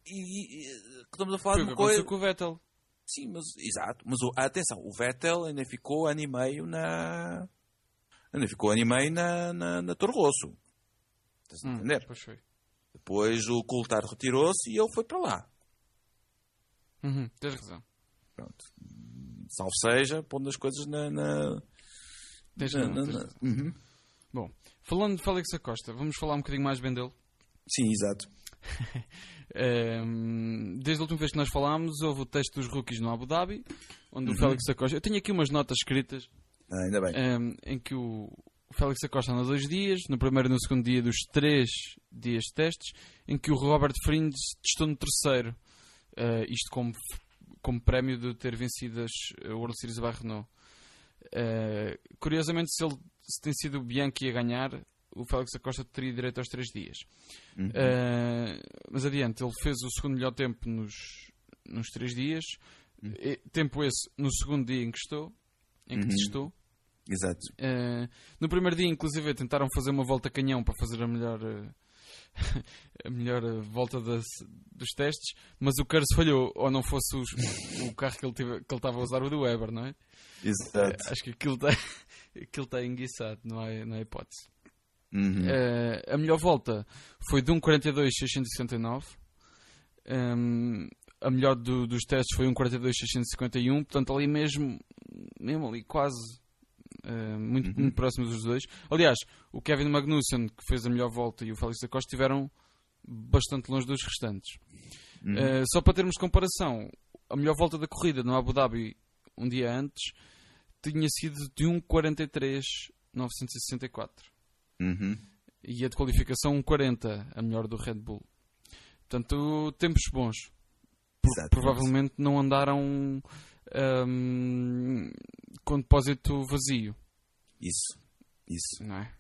E, e estamos a falar Foi de uma coisa. com o Vettel. Sim, mas exato. Mas o, atenção, o Vettel ainda ficou ano e meio na. Ainda ficou ano e meio na, na, na. Estás a hum, entender? Foi. Depois o Coulthard retirou-se e ele foi para lá. Uhum, tens razão. Pronto. Salve seja, pondo as coisas na. na... Tens razão. Na, na, uhum. Bom, falando de Félix Acosta, vamos falar um bocadinho mais bem dele? Sim, exato. desde a última vez que nós falámos, houve o teste dos rookies no Abu Dhabi, onde uhum. o Félix Acosta. Eu tenho aqui umas notas escritas. Ah, ainda bem. Em que o, o Félix Acosta anda dois dias, no primeiro e no segundo dia dos três dias de testes, em que o Robert Frins testou no terceiro. Uh, isto como, como prémio de ter vencido as World Series by Renault. Uh, curiosamente, se, ele, se tem sido o Bianchi a ganhar, o Félix Acosta teria direito aos 3 dias. Uhum. Uh, mas adiante, ele fez o segundo melhor tempo nos, nos 3 dias. Uhum. Tempo esse no segundo dia em que estou. Em que uhum. estou. Exato. Uh, no primeiro dia, inclusive, tentaram fazer uma volta canhão para fazer a melhor, a melhor volta das, dos testes, mas o Curse falhou, ou não fosse os, o carro que ele estava a usar, o do Weber, não é? Exato. Acho que aquilo está aquilo tá enguiçado, não há, não há hipótese. Uhum. Uh, a melhor volta foi de 1.42.669. Um, a melhor do, dos testes foi 1.42.651. Portanto, ali mesmo, mesmo ali quase uh, muito, Uhum. muito próximos dos dois. Aliás, o Kevin Magnussen, que fez a melhor volta, e o Félix da Costa estiveram bastante longe dos restantes. Uhum. Uh, só para termos comparação, a melhor volta da corrida no Abu Dhabi um dia antes tinha sido de 1.43.964 Uhum. e a de qualificação 1.40, a melhor do Red Bull. Portanto, tempos bons. Por- provavelmente não andaram ahm, com depósito vazio, Isso. Isso. não é?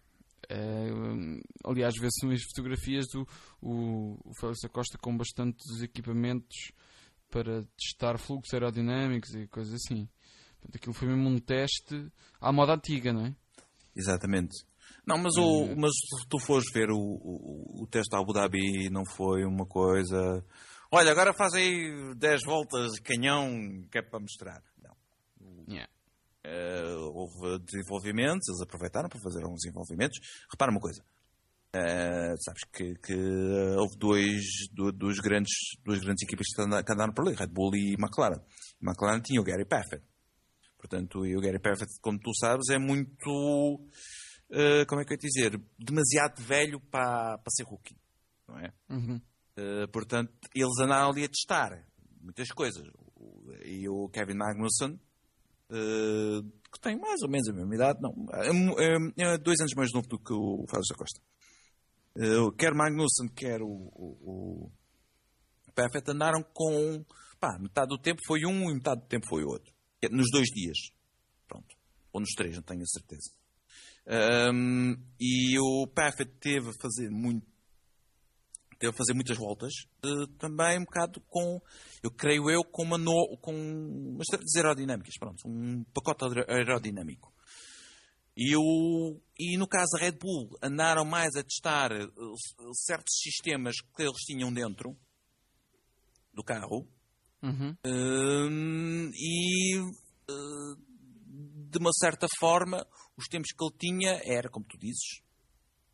Hum, aliás, vê-se nas fotografias do o, o Félix da Costa com bastantes equipamentos para testar fluxos aerodinâmicos e coisas assim. Portanto, aquilo foi mesmo um teste à moda antiga, não é? Exatamente. Não, mas, o, mas se tu fores ver o, o, o teste Abu Dhabi, não foi uma coisa. Olha, agora faz aí 10 voltas de canhão que é para mostrar. Não. Yeah. Eh, houve desenvolvimentos, eles aproveitaram para fazer alguns desenvolvimentos. Repara uma coisa. Eh, sabes que, que houve dois, du- duas, grandes, duas grandes equipas que anda- que andaram por ali, Red Bull e McLaren. E McLaren tinha o Gary Paffett. Portanto, e o Gary Paffett, como tu sabes, é muito, eh, como é que eu ia dizer, demasiado velho para, para ser rookie, não é? Uhum. Eh, portanto, eles andaram ali a testar muitas coisas. E o Kevin Magnussen, eh, que tem mais ou menos a mesma idade, não, é, é- é dois anos mais novo do que o Félix da Costa. Eh, quer Magnussen, quer o, o, o Paffett andaram com, pá, metade do tempo foi um e metade do tempo foi outro. É, Nos dois dias. Pronto. Ou nos três, não tenho a certeza. Ahm, e o Paffett teve a fazer muito teve a fazer muitas voltas, eh, também um bocado com, eu creio eu, com uma, no, com umas aerodinâmicas, pronto, um pacote aer- aerodinâmico. E, o, e no caso da Red Bull, andaram mais a testar eh, certos sistemas que eles tinham dentro do carro, Uhum. Hum, e eh, de uma certa forma os tempos que ele tinha era como tu dizes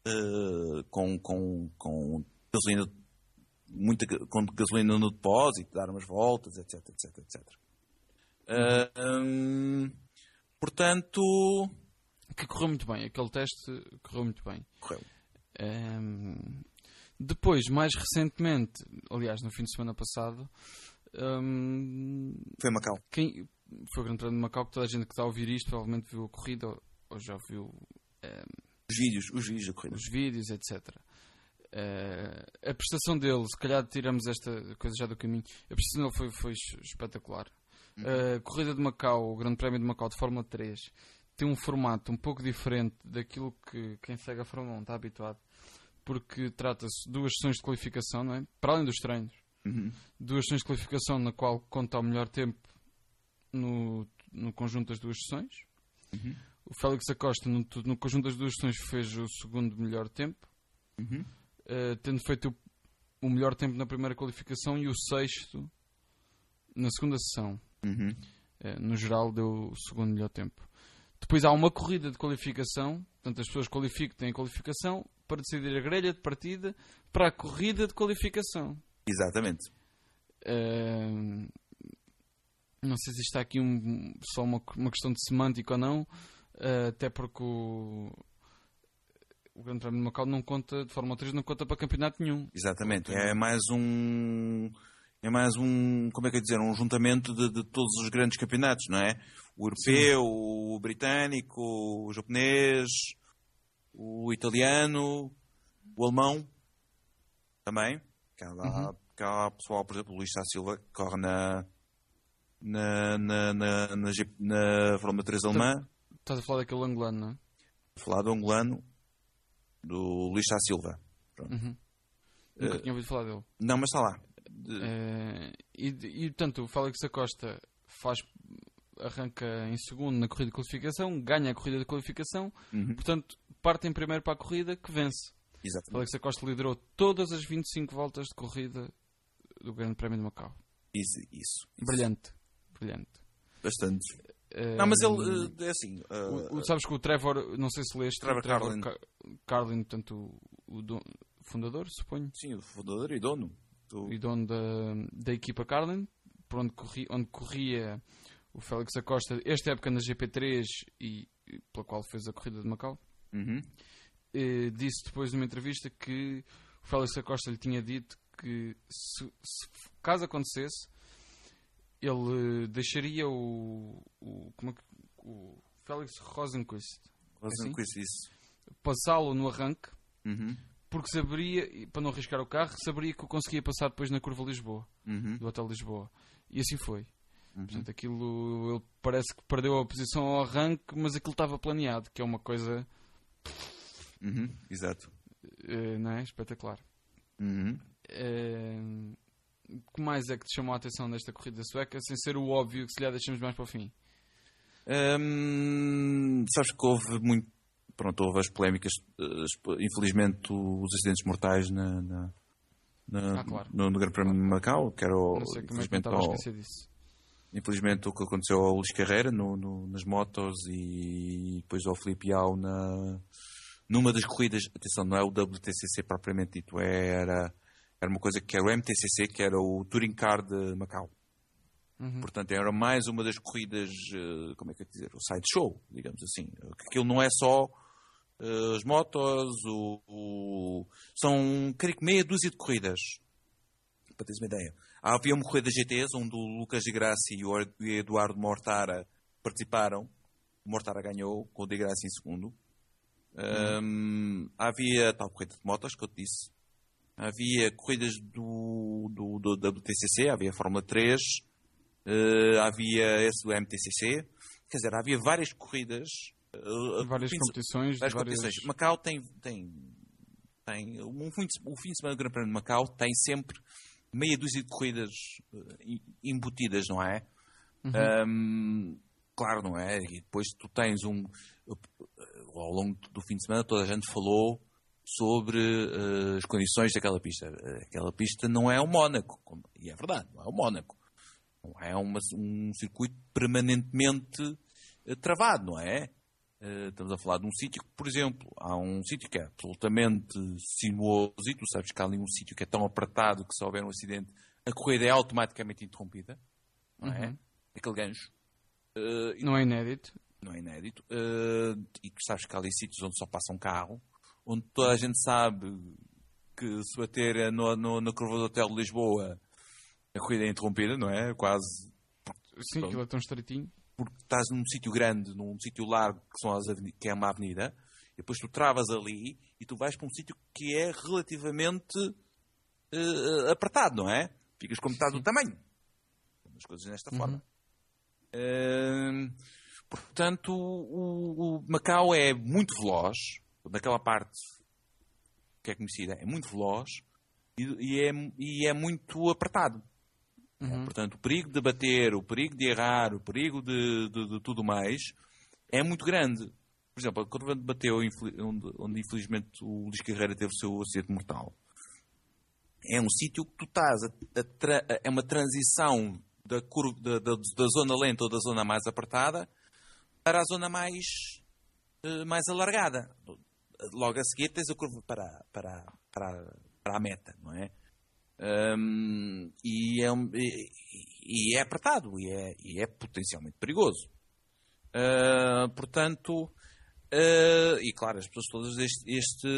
eh, com, com, com gasolina muita com gasolina no depósito dar umas voltas etc etc etc Eh, hum, portanto Que correu muito bem, aquele teste correu muito bem. correu Ehm, depois, mais recentemente, aliás, no fim de semana passado, ehm, foi Macau quem foi o Grande Prémio de Macau, que toda a gente que está a ouvir isto provavelmente viu a corrida ou, ou já viu os vídeos os vídeos da corrida os vídeos, etc. Eh, a prestação dele, se calhar tiramos esta coisa já do caminho, a prestação dele foi, foi es- espetacular. A corrida de Macau, o Grande Prémio de Macau de Fórmula 3, tem um formato um pouco diferente daquilo que quem segue a Fórmula 1 está habituado, porque trata-se de duas sessões de qualificação, não é? Para além dos treinos, Uhum. duas sessões de qualificação na qual conta o melhor tempo no, no conjunto das duas sessões. Uhum. O Félix Acosta, no, no conjunto das duas sessões, fez o segundo melhor tempo, Uhum. eh, tendo feito o, o melhor tempo na primeira qualificação e o sexto na segunda sessão. Eh, no geral, deu o segundo melhor tempo. Depois há uma corrida de qualificação, portanto, as pessoas qualificam, têm qualificação para decidir a grelha de partida para a corrida de qualificação. exatamente Eh, não sei se isto está aqui um- só uma, uma questão de semântica ou não, eh, até porque o, o Grande Prémio de Macau não conta, de Fórmula 3 não conta para campeonato nenhum. Exatamente. É mais um. É mais um. Como é que eu ia dizer? Um juntamento de, de todos os grandes campeonatos, não é? O europeu, o britânico, o japonês, o italiano, o alemão também. Que há que há pessoal, por exemplo, o Luís Sá Silva, que corre na. Na, na, na, na, na Fórmula 3 alemã, Estás a falar daquele angolano, não é? falar do angolano, do Luís Sá Silva. Uhum. Nunca tinha ouvido falar dele. Não, mas está lá. Eh, e, e, portanto, o Félix Acosta faz, arranca em segundo na corrida de qualificação, ganha a corrida de qualificação, Uhum. portanto, parte em primeiro para a corrida que vence. Exatamente. Félix Acosta liderou todas as 25 voltas de corrida do Grande Prémio de Macau. Isso, isso. Brilhante. Brilhante. Bastante. Eh, Não, mas ele, eh, é assim. eh, o- sabes que o Trevor, não sei se leste, Trevor o Trevor Carlin. Ca- Carlin, portanto, o, o do- fundador, suponho, sim, o fundador e dono. Do- e dono da, da equipa Carlin, por onde corria, onde corria o Félix Acosta, esta época na GP3 e, pela qual fez a corrida de Macau, Uhum. eh, disse depois numa entrevista que o Félix Acosta lhe tinha dito que se, se- caso acontecesse, ele eh, deixaria o, o, como é que- o Félix Rosenquist Fazendo assim? isso, isso. passá-lo no arranque, Uhum. Porque saberia, e para não arriscar o carro, saberia que o conseguia passar depois na curva Lisboa, Uhum. do Hotel Lisboa. E assim foi. Uhum. Portanto, aquilo, ele parece que perdeu a posição ao arranque, mas aquilo estava planeado, que é uma coisa, Uhum. Exato. eh, não é? Espetacular. Uhum. O que mais é que te chamou a atenção nesta corrida sueca, sem ser o óbvio que se lhe deixamos mais para o fim? Hum, sabes que houve muito. Pronto, houve as polémicas, eh, infelizmente, os acidentes mortais na, na- na- Ah, claro. no, no Grande Prémio de Macau, que era o, é infelizmente, ao- infelizmente o que aconteceu ao Luís Carreira no, no- nas motos e depois ao Filipe Au na, numa das corridas, atenção, não é o WTCC propriamente dito, era, era uma coisa que era o MTCC, que era o Touring Car de Macau. Uhum. Portanto, era mais uma das corridas, eh, como é que é dizer, o sideshow, digamos assim. Que Aquilo não é só as motos, o, o- são, creio que meia dúzia de corridas, para teres uma ideia. Havia uma corrida GTs, onde o Lucas de Grassi e o Ed- o Eduardo Mortara participaram. O Mortara ganhou, com o de Grassi em segundo. Ahm, havia tal corrida de motos, que eu te disse. Havia corridas do, do, do havia a Fórmula 3, eh, havia esse do MTCC. Quer dizer, havia várias corridas. Eh, Várias fim de- competições, várias várias... competições. Macau tem, tem, tem um fim de, o fim de semana do Grande Prémio de Macau tem sempre meia dúzia de corridas em- embutidas, não é? Uhum. Ahm, claro, não é? E depois tu tens um. Ao longo do fim de semana, toda a gente falou sobre eh, as condições daquela pista. Aquela pista não é o Mónaco, e é verdade, não é o Mónaco. Não é uma- um circuito permanentemente travado, não é? Eh, estamos a falar de um sítio que, por exemplo, há um sítio que é absolutamente sinuoso e tu sabes que há ali um sítio que é tão apertado que se houver um acidente, a corrida é automaticamente interrompida, não é? Uhum. Aquele gancho. E Não é inédito. não é inédito. Eh, e tu sabes que há ali sítios onde só passa um carro, onde toda a gente sabe que se bater no, no, na curva do Hotel de Lisboa, a corrida é interrompida, não é? Quase Sim, Pronto. aquilo é tão estreitinho. Porque estás num sítio grande, num sítio largo, que, são as que é uma avenida, e depois tu travas ali e tu vais para um sítio que é relativamente eh, apertado, não é? Ficas com metade do tamanho. As coisas desta Uhum. forma. Ehm, portanto, o, o Macau é muito veloz, naquela parte que é conhecida, é muito veloz e, e é, e é muito apertado. Uhum. Portanto, o perigo de bater, o perigo de errar, o perigo de, de- de tudo mais é muito grande. Por exemplo, a curva bateu, onde, onde infelizmente o Luís Carreira teve o seu acidente mortal, é um sítio que tu estás, a- a tra- a- é uma transição da, curva, da, da- da zona lenta ou da zona mais apertada para a zona mais, eh, mais alargada. Logo a seguir tens a curva para, para, para, para a meta, não é? Hum, e, é um- e- e é apertado e é, e é potencialmente perigoso. Ah, portanto, ah, e claro, as pessoas todas este, este,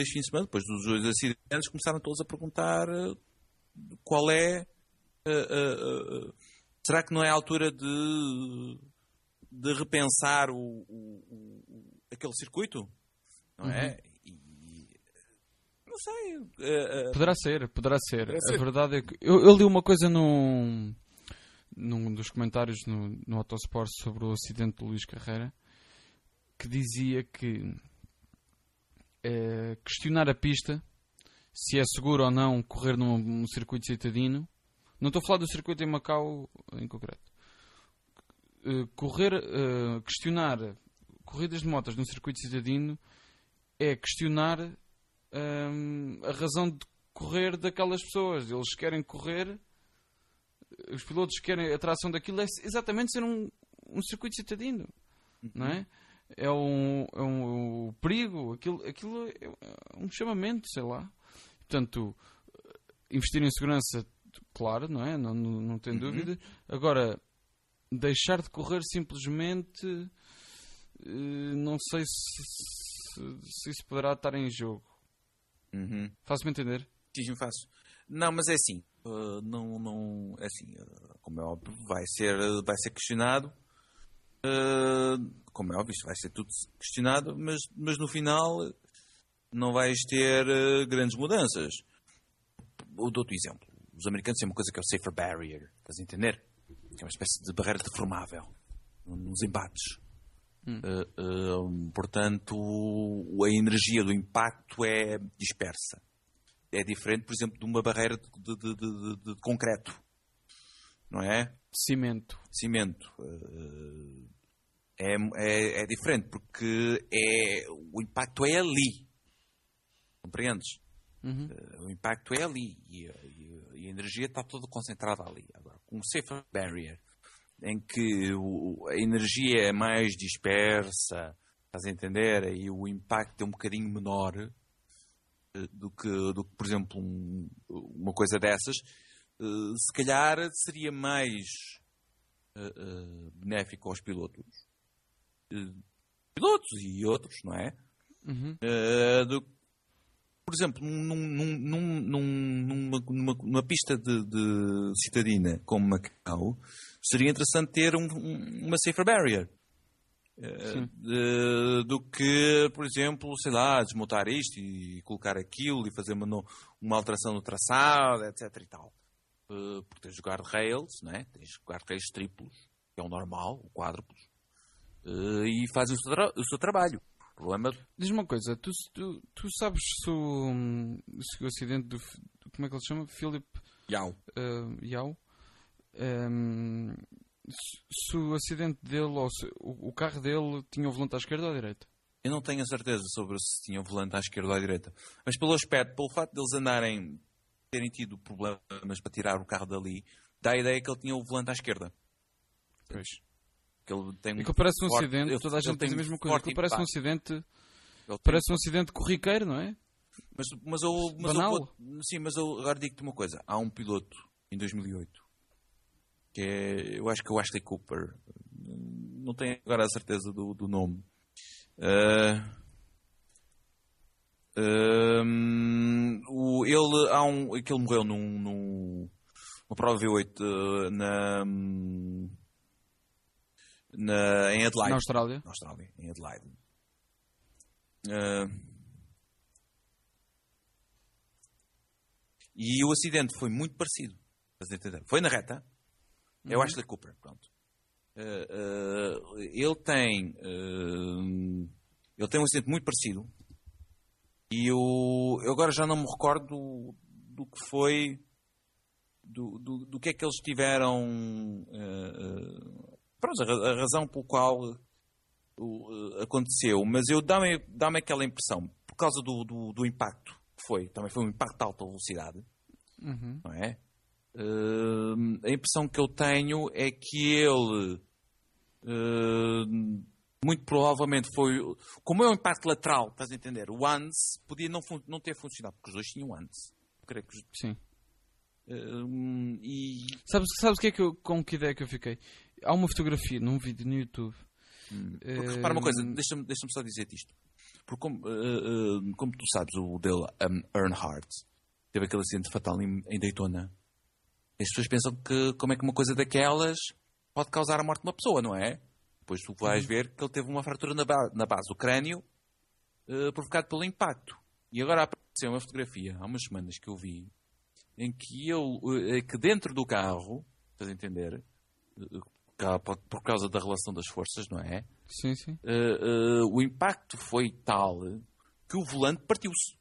este fim de semana, depois dos dois acidentes, começaram todos a perguntar ah, qual é. ah, será que não é a altura de, de repensar o, o- o- aquele circuito? Não é? Não sei. ah, ah, Poderá ser, poderá ser. A ser. verdade é que. Eu, eu li uma coisa num, num dos comentários no, no Autosport sobre o acidente do Luís Carreira que dizia que eh, questionar a pista se é seguro ou não correr num, num circuito citadino. Não estou a falar do circuito em Macau em concreto. Eh, correr, eh, questionar corridas de motas num circuito citadino é questionar hum, a razão de correr daquelas pessoas. Eles querem correr, os pilotos querem a atração daquilo, é exatamente ser um, um circuito citadino, não é? É um, é um, um perigo, aquilo, aquilo é um chamamento, sei lá. Portanto, investir em segurança, claro, não é? Não, não, não tem dúvida. Agora, deixar de correr simplesmente, eh, não sei se, se, se isso poderá estar em jogo. Uhum. Faço-me entender? Sim, faço. Não, mas é assim. uh, não, não, é assim, uh, como é óbvio, vai ser, vai ser questionado. Como é óbvio, isto vai ser tudo questionado, mas, mas no final não vais ter grandes mudanças. Eu dou-te um exemplo. Os americanos têm uma coisa que é o safer barrier, estás a entender? Que é uma espécie de barreira deformável nos embates. Uh, uh, portanto, a energia do impacto é dispersa. É diferente, por exemplo, de uma barreira de, de- de- de- concreto. Não é? Cimento. Cimento. Uh, é, é, é diferente, porque é, o impacto é ali. Compreendes? Uhum. Uh, o impacto é ali e, a- e e a energia está toda concentrada ali. Agora, com o safer barrier, em que o- a energia é mais dispersa, estás a entender? E o impacto é um bocadinho menor eh, do que, do que por exemplo, um- uma coisa dessas, eh, se calhar seria mais eh, eh, benéfico aos pilotos. Pilotos e outros, não é? Uhum. Uh, do- por exemplo, num- num- num- num- numa, numa- numa pista de, de citadina como Macau, seria interessante ter um- um- uma safer barrier. Uh, do que, por exemplo, sei lá, desmontar isto e colocar aquilo e fazer uma, uma alteração no traçado, etc. e tal. Uh, porque tens guardrails, não é? Tens guardrails triplos, que é o normal, o quádruplos, uh, e fazem o seu, o seu trabalho. O problema Diz-me uma coisa, tu, tu, tu sabes se o, se o acidente do. Como é que ele se chama? Philip Yao. uh, Yao? Um, se, se o acidente dele ou se, o, o carro dele tinha o volante à esquerda ou à direita? Eu não tenho a certeza sobre se tinham volante à esquerda ou à direita. Mas pelo aspecto, pelo facto deles andarem, terem tido problemas para tirar o carro dali, dá a ideia que ele tinha o volante à esquerda. Pois. Que ele tem Aquilo parece um forte- acidente, ele- toda a gente diz a mesma coisa. Aquilo parece um acidente, parece um acidente corriqueiro, não é? Mas, mas eu, mas eu Banal. vou- sim, mas eu agora digo-te uma coisa. Há um piloto em 2008 que é, eu acho que é o Ashley Cooper. Não tenho agora a certeza do, do nome. Ah, Hum, o, ele há um que ele morreu num, num uma prova V8 uh, na, hum, na em Adelaide Na Austrália. na Austrália, em Adelaide. Uh, e o acidente foi muito parecido. Foi na reta. É o. Ashley Cooper, pronto. Uh, uh, ele tem ele tem um acidente muito parecido e eu, eu agora já não me recordo do, do que foi do, do, do que é que eles tiveram pronto, a, ra- a razão pelo qual uh, aconteceu, mas eu dá-me dá aquela impressão, por causa do, do, do impacto que foi, também foi um impacto de alta velocidade, Uhum. não é? Uh, a impressão que eu tenho é que ele uh, muito provavelmente foi como é um impacto lateral, estás a entender? O ANS podia não, não ter funcionado, porque os dois tinham ANS. Eu creio que os- Sim. uh, e Sabes, sabes que é que eu, com que ideia que eu fiquei? Há uma fotografia num vídeo no YouTube. Porque repara uma coisa, Hum, deixa-me deixa só dizer-te isto. Porque como, uh, uh, como tu sabes, o Dale um, Earnhardt teve aquele acidente fatal em, em Daytona. As pessoas pensam que como é que uma coisa daquelas pode causar a morte de uma pessoa, não é? Depois tu vais ver que ele teve uma fratura na, ba- na base do crânio uh, provocado pelo impacto. E agora apareceu uma fotografia, há umas semanas que eu vi, em que ele, uh, que dentro do carro, estás a entender? Cá- por causa da relação das forças, não é? Sim, sim. Uh, uh, o impacto foi tal que o volante partiu-se.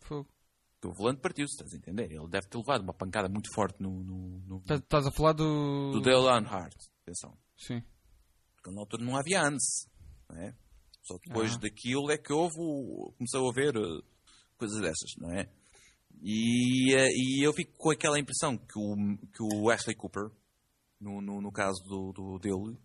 Fogo. Que O volante partiu-se, estás a entender? Ele deve ter levado uma pancada muito forte no, no, no- Tá- Estás a falar do. do Dale Earnhardt. Atenção. Sim. Porque na altura não havia ANS. Não é? Só depois Ah. daquilo é que houve. Começou a haver uh, coisas dessas, não é? E, eh, e eu fico com aquela impressão que o, que o Ashley Cooper, no, no, no caso do, do, dele,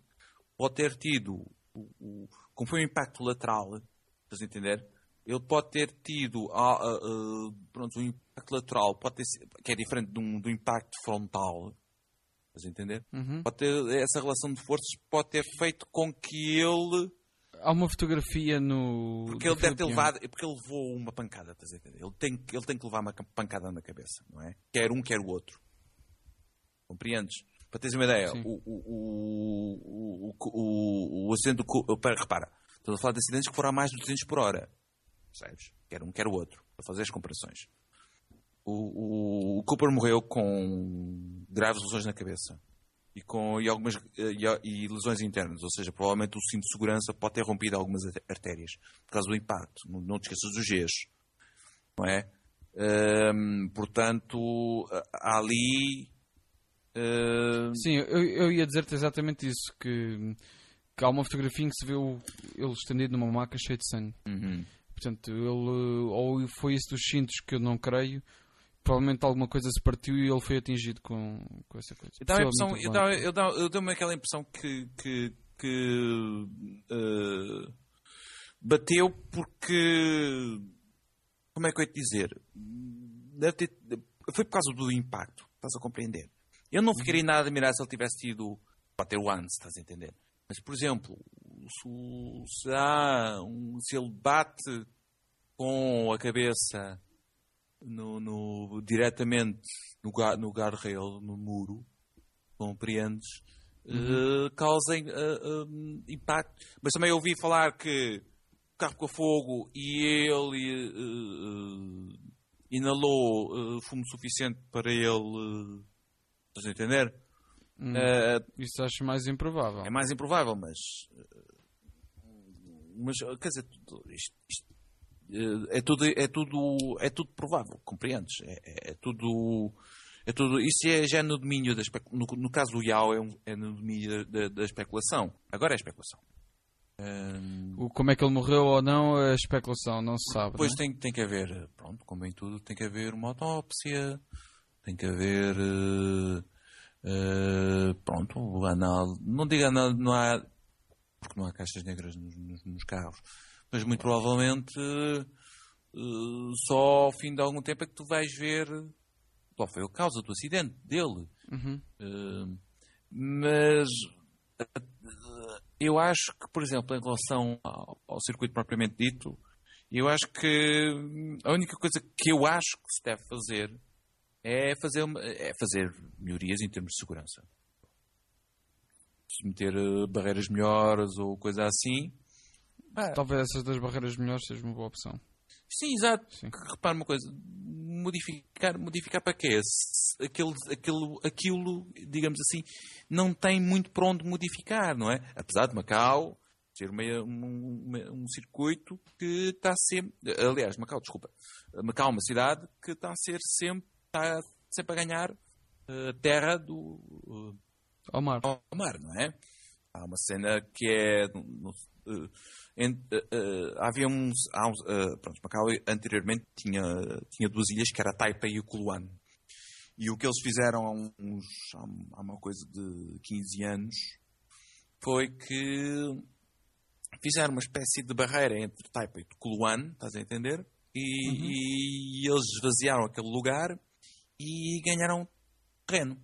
pode ter tido, o, o, como foi um impacto lateral, estás a entender? Ele pode ter tido uh, uh, pronto, um impacto lateral, pode ter, que é diferente de um, do impacto frontal, estás a entender? Uhum. Pode ter, essa relação de forças pode ter feito com que ele Há uma fotografia no. porque ele deve ter levado, porque ele levou uma pancada, estás a entender? Ele tem, que- ele tem que levar uma ca- pancada na cabeça, não é? Quer um, quer o outro. Compreendes? Para teres uma ideia, o, o, o, o, acidente do. para- Repara, estamos a falar de acidentes que foram a mais de 200 por hora. Percebes? Quer um, quer o outro. Para fazer as comparações. O, Cooper morreu com graves lesões na cabeça e com e algumas eh, e, e lesões internas, ou seja, provavelmente o cinto de segurança pode ter rompido algumas artérias por causa do impacto. Não, não te esqueças dos Gs, não é? Ahm, portanto, ali Sim, eu, eu ia dizer-te exatamente isso: que, que há uma fotografia em que se vê o, ele estendido numa maca cheio de sangue. uhum. Portanto, ele. Ou foi isso dos cintos que eu não creio. Provavelmente alguma coisa se partiu e ele foi atingido com, com essa coisa. Eu a impressão, Possivelmente eu dá, eu dá, eu dou-me aquela impressão que, que, que eh, bateu porque como é que eu ia te dizer? Deve ter- foi por causa do impacto, estás a compreender? Eu não ficaria nada admirado se ele tivesse tido pode ter o antes, estás a entender? Mas por exemplo, se, se há um, se ele bate com a cabeça no, no- diretamente no, no guardrail, no muro, compreendes? Eh, causem eh, eh, impacto. Mas também ouvi falar que o carro com fogo e ele eh, inalou fumo suficiente para ele. Eh, estás a entender? Hum, Eh, isso acho mais improvável. é mais improvável, mas. eh, Mas, quer dizer, isto, isto, eh, é, tudo, é, tudo, é tudo provável, compreendes? É, é- é tudo. É tudo isso é, já é no domínio da no, no caso do Yao é, um- é no domínio da, da- da especulação. Agora é especulação. Hum, O- como é que ele morreu ou não, é especulação, não se sabe. depois né? tem, tem que haver, pronto, como em tudo, tem que haver uma autópsia, tem que haver. eh, pronto, o anal. Não diga anal, não há. Porque não há caixas negras nos, nos- nos carros. Mas muito provavelmente eh, só ao fim de algum tempo é que tu vais ver qual foi a causa do acidente dele. Uhum. Uh, mas uh, eu acho que, por exemplo, em relação ao, ao circuito propriamente dito, eu acho que a única coisa que eu acho que se deve fazer é fazer, é fazer melhorias em termos de segurança. Se meter uh, barreiras melhores ou coisa assim. Talvez essas duas barreiras melhores seja uma boa opção. Sim, exato. Sim. Repara uma coisa, modificar, modificar para quê? Aquele, aquele, aquilo, digamos assim, não tem muito para onde modificar, não é? Apesar de Macau ser uma, um, uma- um circuito que está sempre. Aliás, Macau, desculpa. Macau é uma cidade que está a ser sempre, está sempre a ganhar eh, terra do, Ao mar. ao mar, não é? Há uma cena que é. no- eh, en- eh, eh, havia uns. Há uns pronto, Macau anteriormente tinha, tinha duas ilhas que era Taipei e o Kuluan. E o que eles fizeram há uns. há, uma coisa de 15 anos foi que fizeram uma espécie de barreira entre Taipei e Kuluan, estás a entender? E, e eles esvaziaram aquele lugar e ganharam terreno.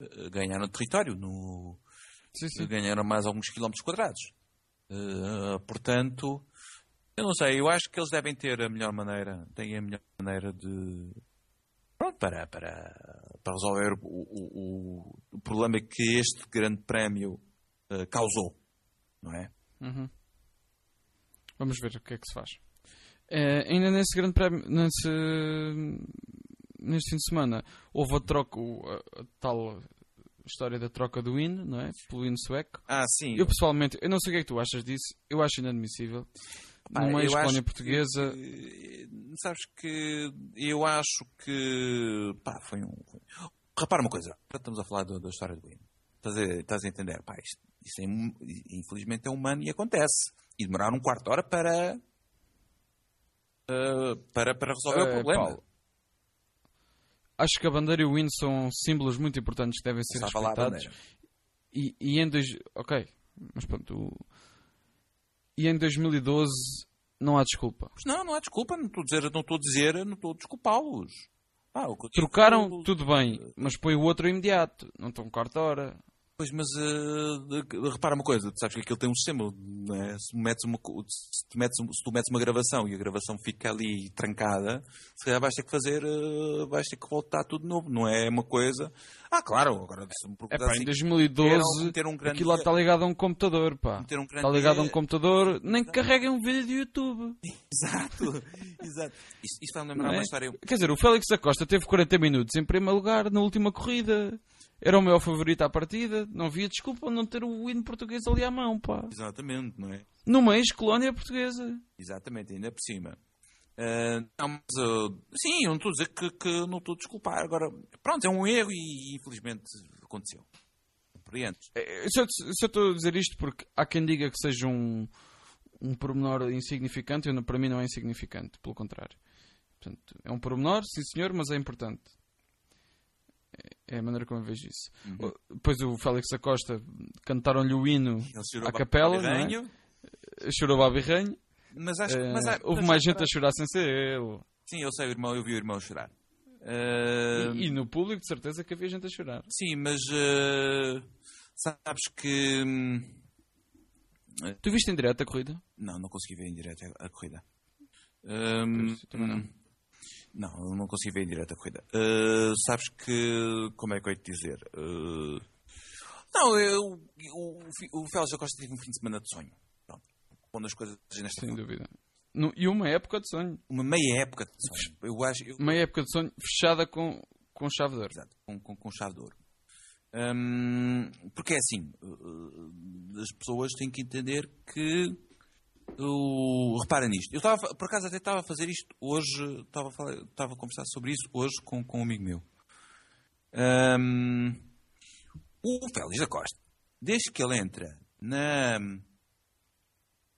Eh, Ganharam território no, Sim, sim. ganharam mais alguns quilómetros quadrados. Eh, portanto, eu não sei, eu acho que eles devem ter a melhor maneira, têm a melhor maneira de. Pronto, para, para, para resolver o, o, o- problema que este grande prémio eh, causou, não é? Uhum. Vamos ver o que é que se faz. Eh, ainda nesse grande prémio, nesse, neste fim de semana, houve a troca, a, a tal história da troca do hino, não é? Pelo hino sueco. Ah, sim. Eu pessoalmente, eu não sei o que é que tu achas disso, eu acho inadmissível. Pá, Numa acho portuguesa, que- sabes que eu acho que. Pá, foi um. Repara uma coisa, estamos a falar da, da história do hino. Estás a, estás a entender? Pá, isto, isto é, infelizmente é humano e acontece. E demorar um quarto de hora para. uh, para, para resolver o Eh, problema. Paulo, acho que a bandeira e o hino são símbolos muito importantes que devem ser a respeitados. E, e em dois... Ok, mas pronto. o- E em 2012 não há desculpa. Não, não há desculpa, não estou a dizer, não estou a dizer, não estou a desculpá-los. Ah, Trocaram, tudo bem, mas põe o outro imediato. Não estão quarta hora. Pois, mas de- repara uma coisa, tu sabes que aquilo tem um sistema, não é? se, metes uma, se, tu metes, se tu metes uma gravação e a gravação fica ali trancada, se calhar vais ter que fazer, eh, vais ter que voltar tudo de novo, não é uma coisa... Ah, claro, agora se me É pá, em assim, 2012 meter um grande- aquilo lá está ligado a um computador, pá. um grande- Está ligado a um computador, nem que carreguem um vídeo de YouTube. Exato, exato. Isto, isto vai-me lembrar Não é? uma história... Quer dizer, o Félix Acosta teve 40 minutos em primeiro lugar na última corrida. Era o meu favorito à partida. Não havia desculpa não ter o hino português ali à mão, pá. Exatamente, não é? Numa ex-colónia portuguesa. Exatamente, ainda por cima. Ah, não, mas, ah, sim, eu não estou a dizer que, que não estou a desculpar. Agora, pronto, é um erro e infelizmente aconteceu. Compreendes? É, Se eu, estou a dizer isto porque há quem diga que seja um, um pormenor insignificante, eu, para mim não é insignificante, pelo contrário. Portanto, é um pormenor, sim senhor, mas é importante. É, é a maneira como eu vejo isso. Uhum. Depois o Félix Acosta cantaram-lhe o hino à capela, o não é? Chorou Babi Ranho. mas acho que. Eh, mas há- houve mas mais gente a chorar sem ser ele. Sim, eu sei, o irmão, eu vi o irmão chorar. Ah, E, e no público, de certeza, que havia gente a chorar. Sim, mas ah, sabes que. hum, Tu viste em direto a corrida? Não, não consegui ver em direto a, a corrida. Hum, eu também não. Não, eu não consegui ver em direto a corrida. Uh, sabes que. Como é que eu ia te dizer? Uh, não, eu, o, o Félix da Costa teve um fim de semana de sonho. Pronto. Pondo as coisas nesta Sem forma. dúvida. No- e uma época de sonho. Uma meia época de sonho. Eu acho. Eu, Uma época de sonho fechada com, com chave de ouro. Exato, com, com, com chave de ouro. Hum, porque é assim, uh, as pessoas têm que entender que o repara nisto. Eu estava, por acaso até estava a fazer isto hoje, estava a, falar, estava a conversar sobre isso hoje com, com um amigo meu. Hum, o Félix da Costa, desde que ele entra na,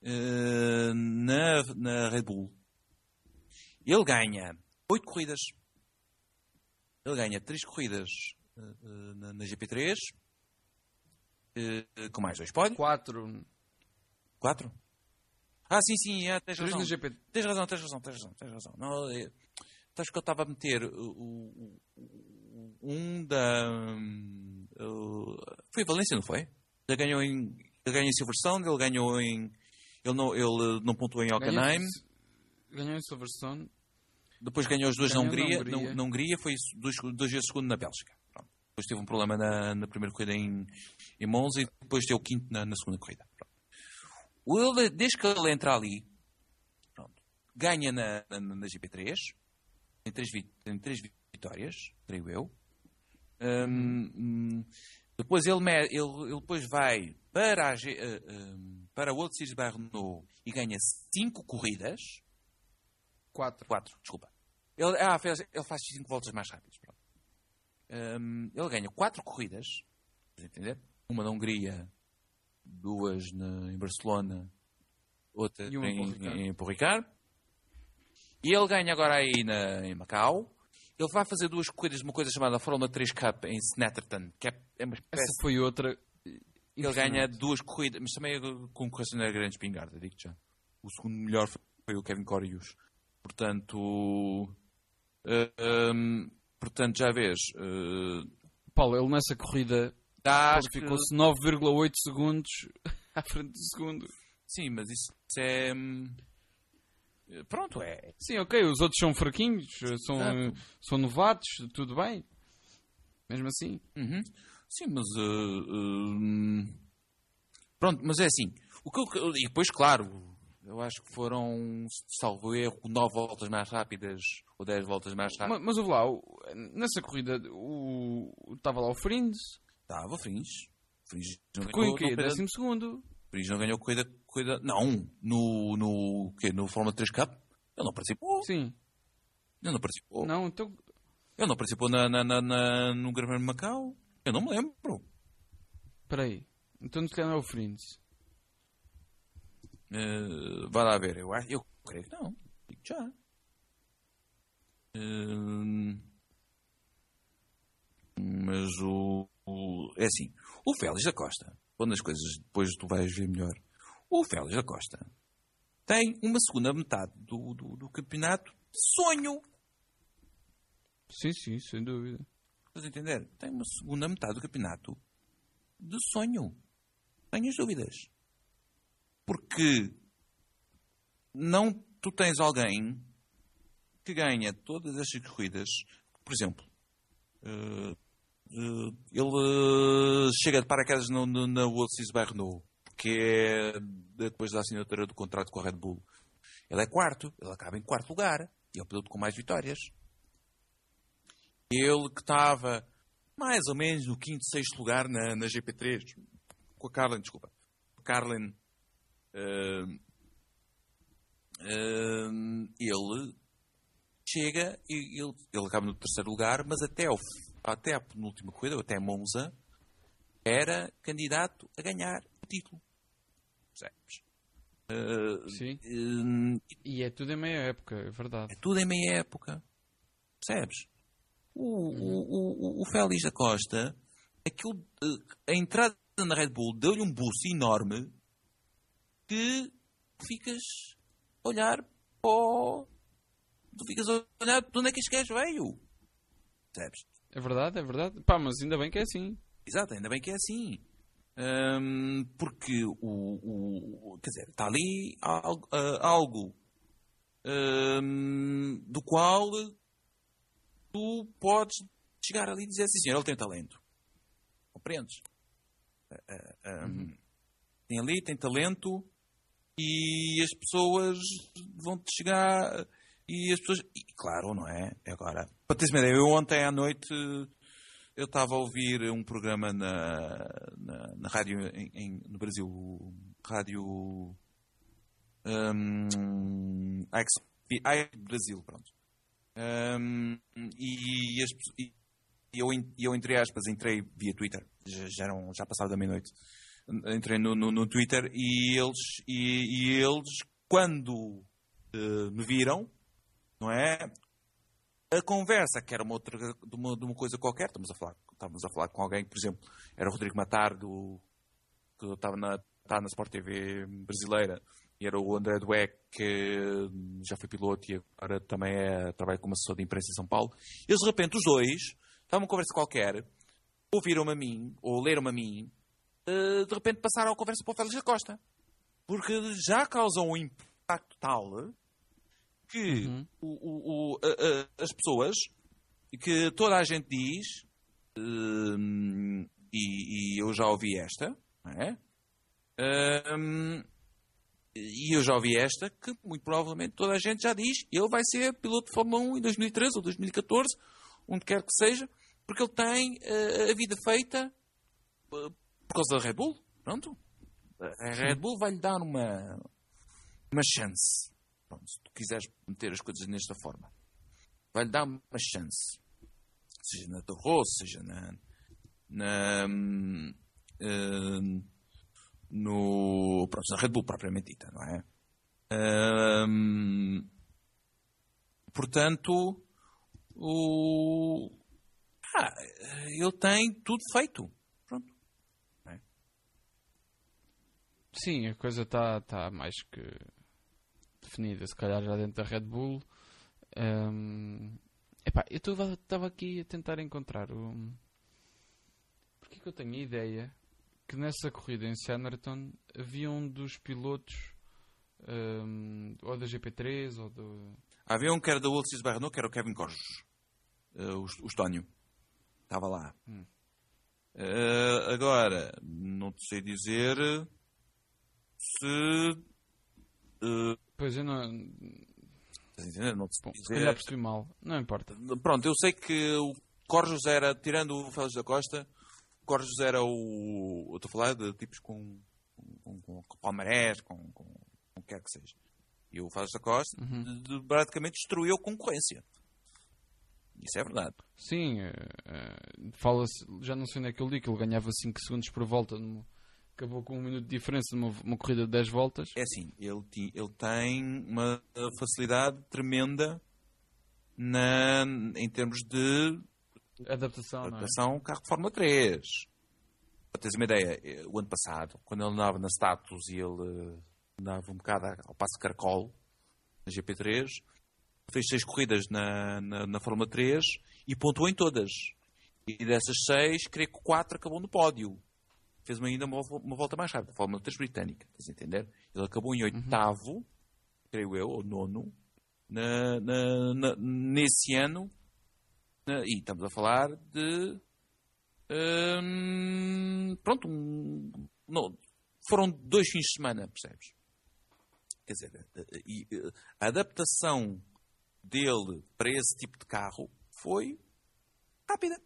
eh, na, na Red Bull, ele ganha oito corridas. Ele ganha três corridas eh, eh, na, na GP3, eh, eh, com mais dois pódios. Quatro. Quatro? Ah, sim, sim, é, tens razão. Tens razão, tens razão, tens razão, tens razão. Não, é, estás que eu estava a meter o, o- um da. hum, o- foi a Valência, não foi? Ele ganhou em. Ele ganhou em Silverstone, ele ganhou em. Ele não, ele não pontuou em Hockenheim. Ganhou em Silverstone. Depois ganhou as duas na Ganhou na Hungria. Hungria. Na, na Hungria foi duas, duas vezes segundo na Bélgica. Pronto. Depois teve um problema na, na primeira corrida em, em Monza e depois deu o quinto na, na segunda corrida. O ele, desde que ele entra ali, pronto, ganha na, na, na GP3, tem três, tem três vitórias, creio eu. Hum, hum, depois ele, ele, ele depois vai para a, hum, para a World Series by Renault e ganha cinco corridas. Quatro. 4, desculpa. Ele, ah, fez- ele faz 5 voltas mais rápidas. Hum, ele ganha 4 corridas, entender? Uma na Hungria, duas na- em Barcelona, outra E em em, Ricard. E ele ganha agora aí na, em Macau. Ele vai fazer duas corridas de uma coisa chamada Fórmula 3 Cup em Snetterton, que é, é uma espécie Essa foi outra. ele ganha duas corridas, mas também com concorrência na grande espingarda, digo já. O segundo melhor foi o Kevin Corius. Portanto, eh, ehm, portanto já vês, eh, Paulo, ele nessa corrida acho que- qualificou-se 9,8 segundos à frente do segundo. sim, mas isso é hum, pronto, é Sim, ok, os outros são fraquinhos, são, Exato. são novatos, tudo bem. Mesmo assim. Uhum. Sim, mas eh, hum, pronto, mas é assim. O que eu- e depois, claro, eu acho que foram, salvo erro, 9 voltas mais rápidas ou 10 voltas mais rápidas. Ma- Mas ouve lá, nessa corrida o- estava lá o Frins, Estava Frins. Frins não ganhou- quê? não perdeu- Décimo segundo. Frins não ganhou corrida, corrida. Não, no, no, quê? no Fórmula 3 Cup. Ele não participou. Sim. Ele não participou. Não, então. Ele não participou na, na, na, na- no Grande Prémio de Macau. Eu não me lembro. Espera aí. Então se calhar não é o Frins. Eh, vai lá ver. Eu, acho- eu creio que não. digo já. Hum, mas o, o- É assim. O Félix da Costa, quando as coisas depois tu vais ver melhor, o Félix da Costa tem uma segunda metade do, do, do campeonato de sonho. Sim, sim, sem dúvida. Estás a entender? Tem uma segunda metade do campeonato de sonho. Tenho as dúvidas. Porque não tu tens alguém que ganha todas estas corridas. Por exemplo, eh, ele eh, chega de paraquedas na Series by Renault, que é depois da assinatura do contrato com a Red Bull. Ele é quarto, ele acaba em quarto lugar e é o piloto com mais vitórias. Ele que estava mais ou menos no quinto, sexto lugar na, na GP3, com a Carlin, desculpa. Carlin, eh, eh, ele chega e ele, ele acaba no terceiro lugar, mas até, ao, até a penúltima corrida, ou até Monza, era candidato a ganhar o título. Percebes? Eh, Sim. eh, E é tudo em meia época, é verdade. é tudo em meia época. Percebes? O, o, o, o Félix da Costa, aquilo, eh, a entrada na Red Bull deu-lhe um boost enorme que ficas a olhar para o... Tu ficas a olhar de onde é que este gajo veio. Percebes? É verdade, é verdade. Pá, mas ainda bem que é assim. Exato, ainda bem que é assim. Hum, porque o, o- Quer dizer, está ali algo, ah, algo hum, do qual tu podes chegar ali e dizer assim, senhor, ele tem talento. Compreendes? Ah, ah, hum, Tem ali, tem talento e as pessoas vão-te chegar e as pessoas. E, claro, não é? Agora, para teres uma ideia, eu ontem à noite eu estava a ouvir um programa na, na, na rádio em, em- no Brasil, rádio um, AXP Brasil, pronto. Um, e, as e eu, eu, entre aspas, entrei via Twitter, já, já, eram, já passava da meia-noite, entrei no, no, no Twitter e eles, e, e eles quando eh, me viram, não é? a conversa, que era uma outra de uma, de uma coisa qualquer, estamos a falar, estávamos a falar com alguém por exemplo, era o Rodrigo Matar, do, que estava na, está na Sport TV brasileira, e era o André Dueck, que já foi piloto e agora também é, trabalha como assessor de imprensa em São Paulo. Eles, de repente, os dois, estavam uma conversa qualquer, ouviram-me a mim, ou leram-me a mim, eh, de repente passaram a conversa para o Félix da Costa. Porque já causam um impacto tal que Uhum. o- o- a- a- as pessoas que toda a gente diz, hum, e, e eu já ouvi esta, é? Hum, e eu já ouvi esta, que muito provavelmente toda a gente já diz, ele vai ser piloto de Fórmula 1 em 2013 ou 2014, onde quer que seja, porque ele tem eh, a vida feita eh, por causa da Red Bull. Pronto. A Red Bull vai-lhe dar uma, uma chance. Pronto, se tu quiseres meter as coisas nesta forma, vai-lhe dar uma chance. Seja na Toro Rosso, seja na. na hum, no, pronto, na Red Bull propriamente dita, não é? Hum, portanto, o. Ah, ele tem tudo feito. Pronto. Sim, a coisa está tá mais que definida, se calhar já dentro da Red Bull. Hum, epá, eu estava aqui a tentar encontrar o. Porque que eu tenho a ideia que nessa corrida em Sanderton havia um dos pilotos hum, ou da GP3 ou do. Havia um que era da Ulysses Barrenou, que era o Kevin Corjos. Eh, o, o Estónio. Estava lá. Hum. Eh, agora, não sei dizer se. eh, Pois eu não. entender? Não te Bom, se calhar percebi mal, não importa. Pronto, eu sei que o Corjos era, tirando o Félix da Costa, o Corjos era o. Eu estou a falar de tipos com. com, com, com palmarés, com, com, com o que quer que seja. E o Félix da Costa Uhum. de- praticamente destruiu a concorrência. Isso é verdade. Sim, eh, fala-se, já não sei onde é que eu li, que ele ganhava 5 segundos por volta no- acabou com um minuto de diferença numa uma corrida de 10 voltas. É assim, ele, ele tem uma facilidade tremenda na, em termos de Adaptação, é? adaptação ao carro de Fórmula 3. Para teres uma ideia, eh, o ano passado, quando ele andava na Status e ele eh, andava um bocado ao passo caracol, na GP3, fez seis corridas na, na, na Fórmula 3 e pontuou em todas. E dessas seis, creio que quatro acabou no pódio. Fez ainda uma, uma volta mais rápida, a Fórmula 3 britânica, estás a entender? Ele acabou em oitavo, creio eu, ou nono, na, na- na- nesse ano. E estamos a falar de. hum, pronto, um- não, foram dois fins de semana, percebes? Quer dizer, eh, a adaptação dele para esse tipo de carro foi rápida.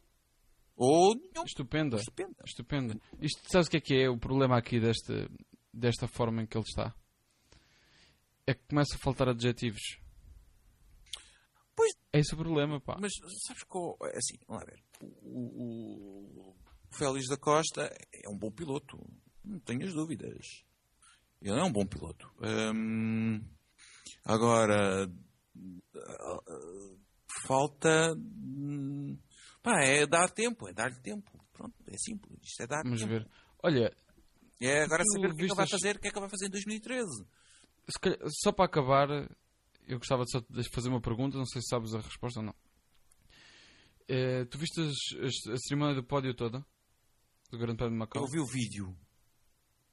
Ou nenhum. Estupenda. Estupenda. Estupenda. Isto, sabes o que é que é o problema aqui desta, desta forma em que ele está? É que começa a faltar adjetivos. Pois. É esse o problema, pá. Mas sabes oh, é assim, vamos lá ver. O, o, o Félix da Costa é um bom piloto, não tenhas dúvidas. Ele é um bom piloto. Hum, agora, ah, ah, falta. hum, Pá, é dar tempo, é dar-lhe tempo. Pronto, é simples. Isto é dar Vamos tempo. ver. Olha, É agora saber o que é que ele vai fazer, o que é que ele vai fazer em 2013. se calhar- só para acabar, eu gostava só de fazer uma pergunta, não sei se sabes a resposta ou não. Eh, tu viste as- a cerimónia do pódio toda? Do Grande Prémio de Macau? Eu vi o vídeo.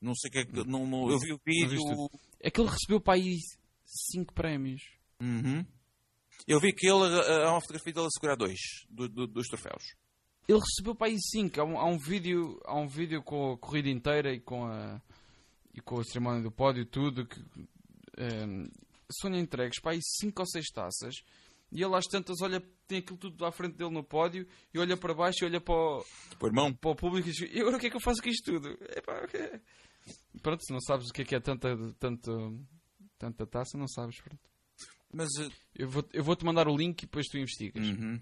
Não sei o que é que. Não, não, eu vi o vídeo. É que ele recebeu para aí 5 prémios. Uhum. Eu vi que ele eh, há uma fotografia dele a segurar dois do- do- dos troféus. Ele recebeu para aí 5. Há, um, há um vídeo, há um vídeo com a corrida inteira e com a, e com a cerimónia do pódio, tudo. Que, ehm, são entregues para aí 5 ou 6 taças. E ele às tantas olha, tem aquilo tudo à frente dele no pódio e olha para baixo e olha para o, irmão, para o público e diz: E agora o que é que eu faço com isto tudo? Epá, o que é? Pronto, se não sabes o que é que é tanta, tanto, tanta taça, não sabes. Pronto. Mas. eh, Eu vou- eu vou-te mandar o link e depois tu investigas. uhum.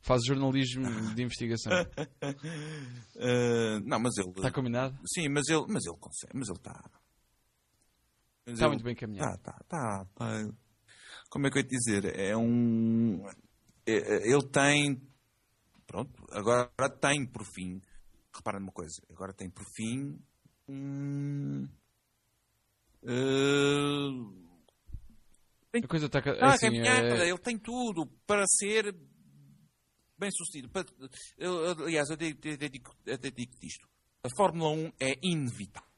Fazes jornalismo de investigação. Eh, não, mas ele. Está combinado? Sim, mas ele, mas ele consegue. Mas ele está. Está ele- muito bem caminhado. Tá, tá, tá, tá. Como é que eu ia te dizer? É um. é- é- ele tem. Pronto, agora tem por fim. Repara numa coisa, agora tem por fim. Um, eh, A coisa está. ca- ah, assim, caminhada, é- ele tem tudo para ser bem sucedido. Eu- aliás, eu eu digo isto. A Fórmula 1 é inevitável.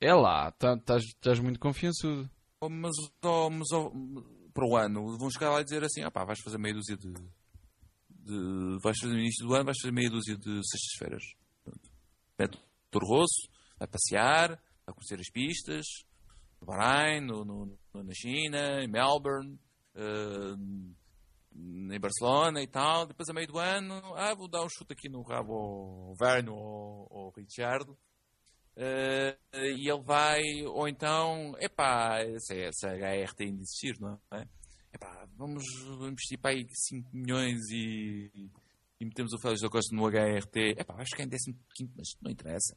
É lá, tá- estás estás muito confiançudo. Oh, mas, oh, mas oh, para o ano vão chegar lá e dizer assim: ah, pá, vais fazer meia dúzia de, de- Vais fazer no início do ano, vais fazer meia dúzia de sextas-feiras. Mete o Rosso, vai passear, vai conhecer as pistas, no Bahrein, no, no- na China, em Melbourne, eh, em Barcelona e tal. Depois, a meio do ano, ah, vou dar um chute aqui no rabo ao Verno ou ao Richard. Eh, e ele vai, ou então, epá, se essa HR tem de existir, não é? Epá, vamos investir para aí 5 milhões e, e metemos o Félix da Costa no HRT. Epá, vais ficar em 15, mas não interessa.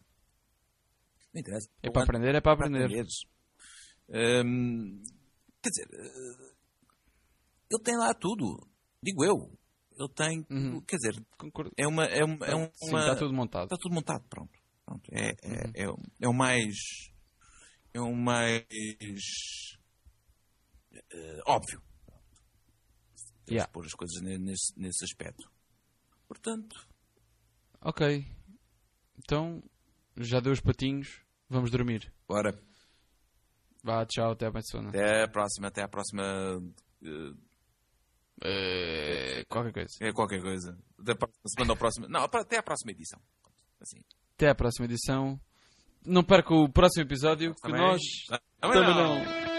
Não interessa. É para aprender, é para aprender. aprenderes. Hum, quer dizer, eh, ele tem lá tudo, digo eu. Ele tem, Uhum. quer dizer, Concordo. é uma. É uma, é uma Sim, está tudo montado. Está tudo montado, pronto. Pronto, É, é, Uhum. é, o- é o mais. É o mais. eh, óbvio. Temos Yeah. pôr as coisas ne- nesse, nesse aspecto. Portanto, Ok. Então, já deu os patinhos, vamos dormir. bora. Vá, tchau, até a semana. Até a próxima. Até a próxima. Eh, qualquer coisa. é qualquer coisa. Até a próxima semana ou próxima. Não, até a próxima edição. Assim. Até à próxima edição. Não perca o próximo episódio, que Também- nós Também também não. não.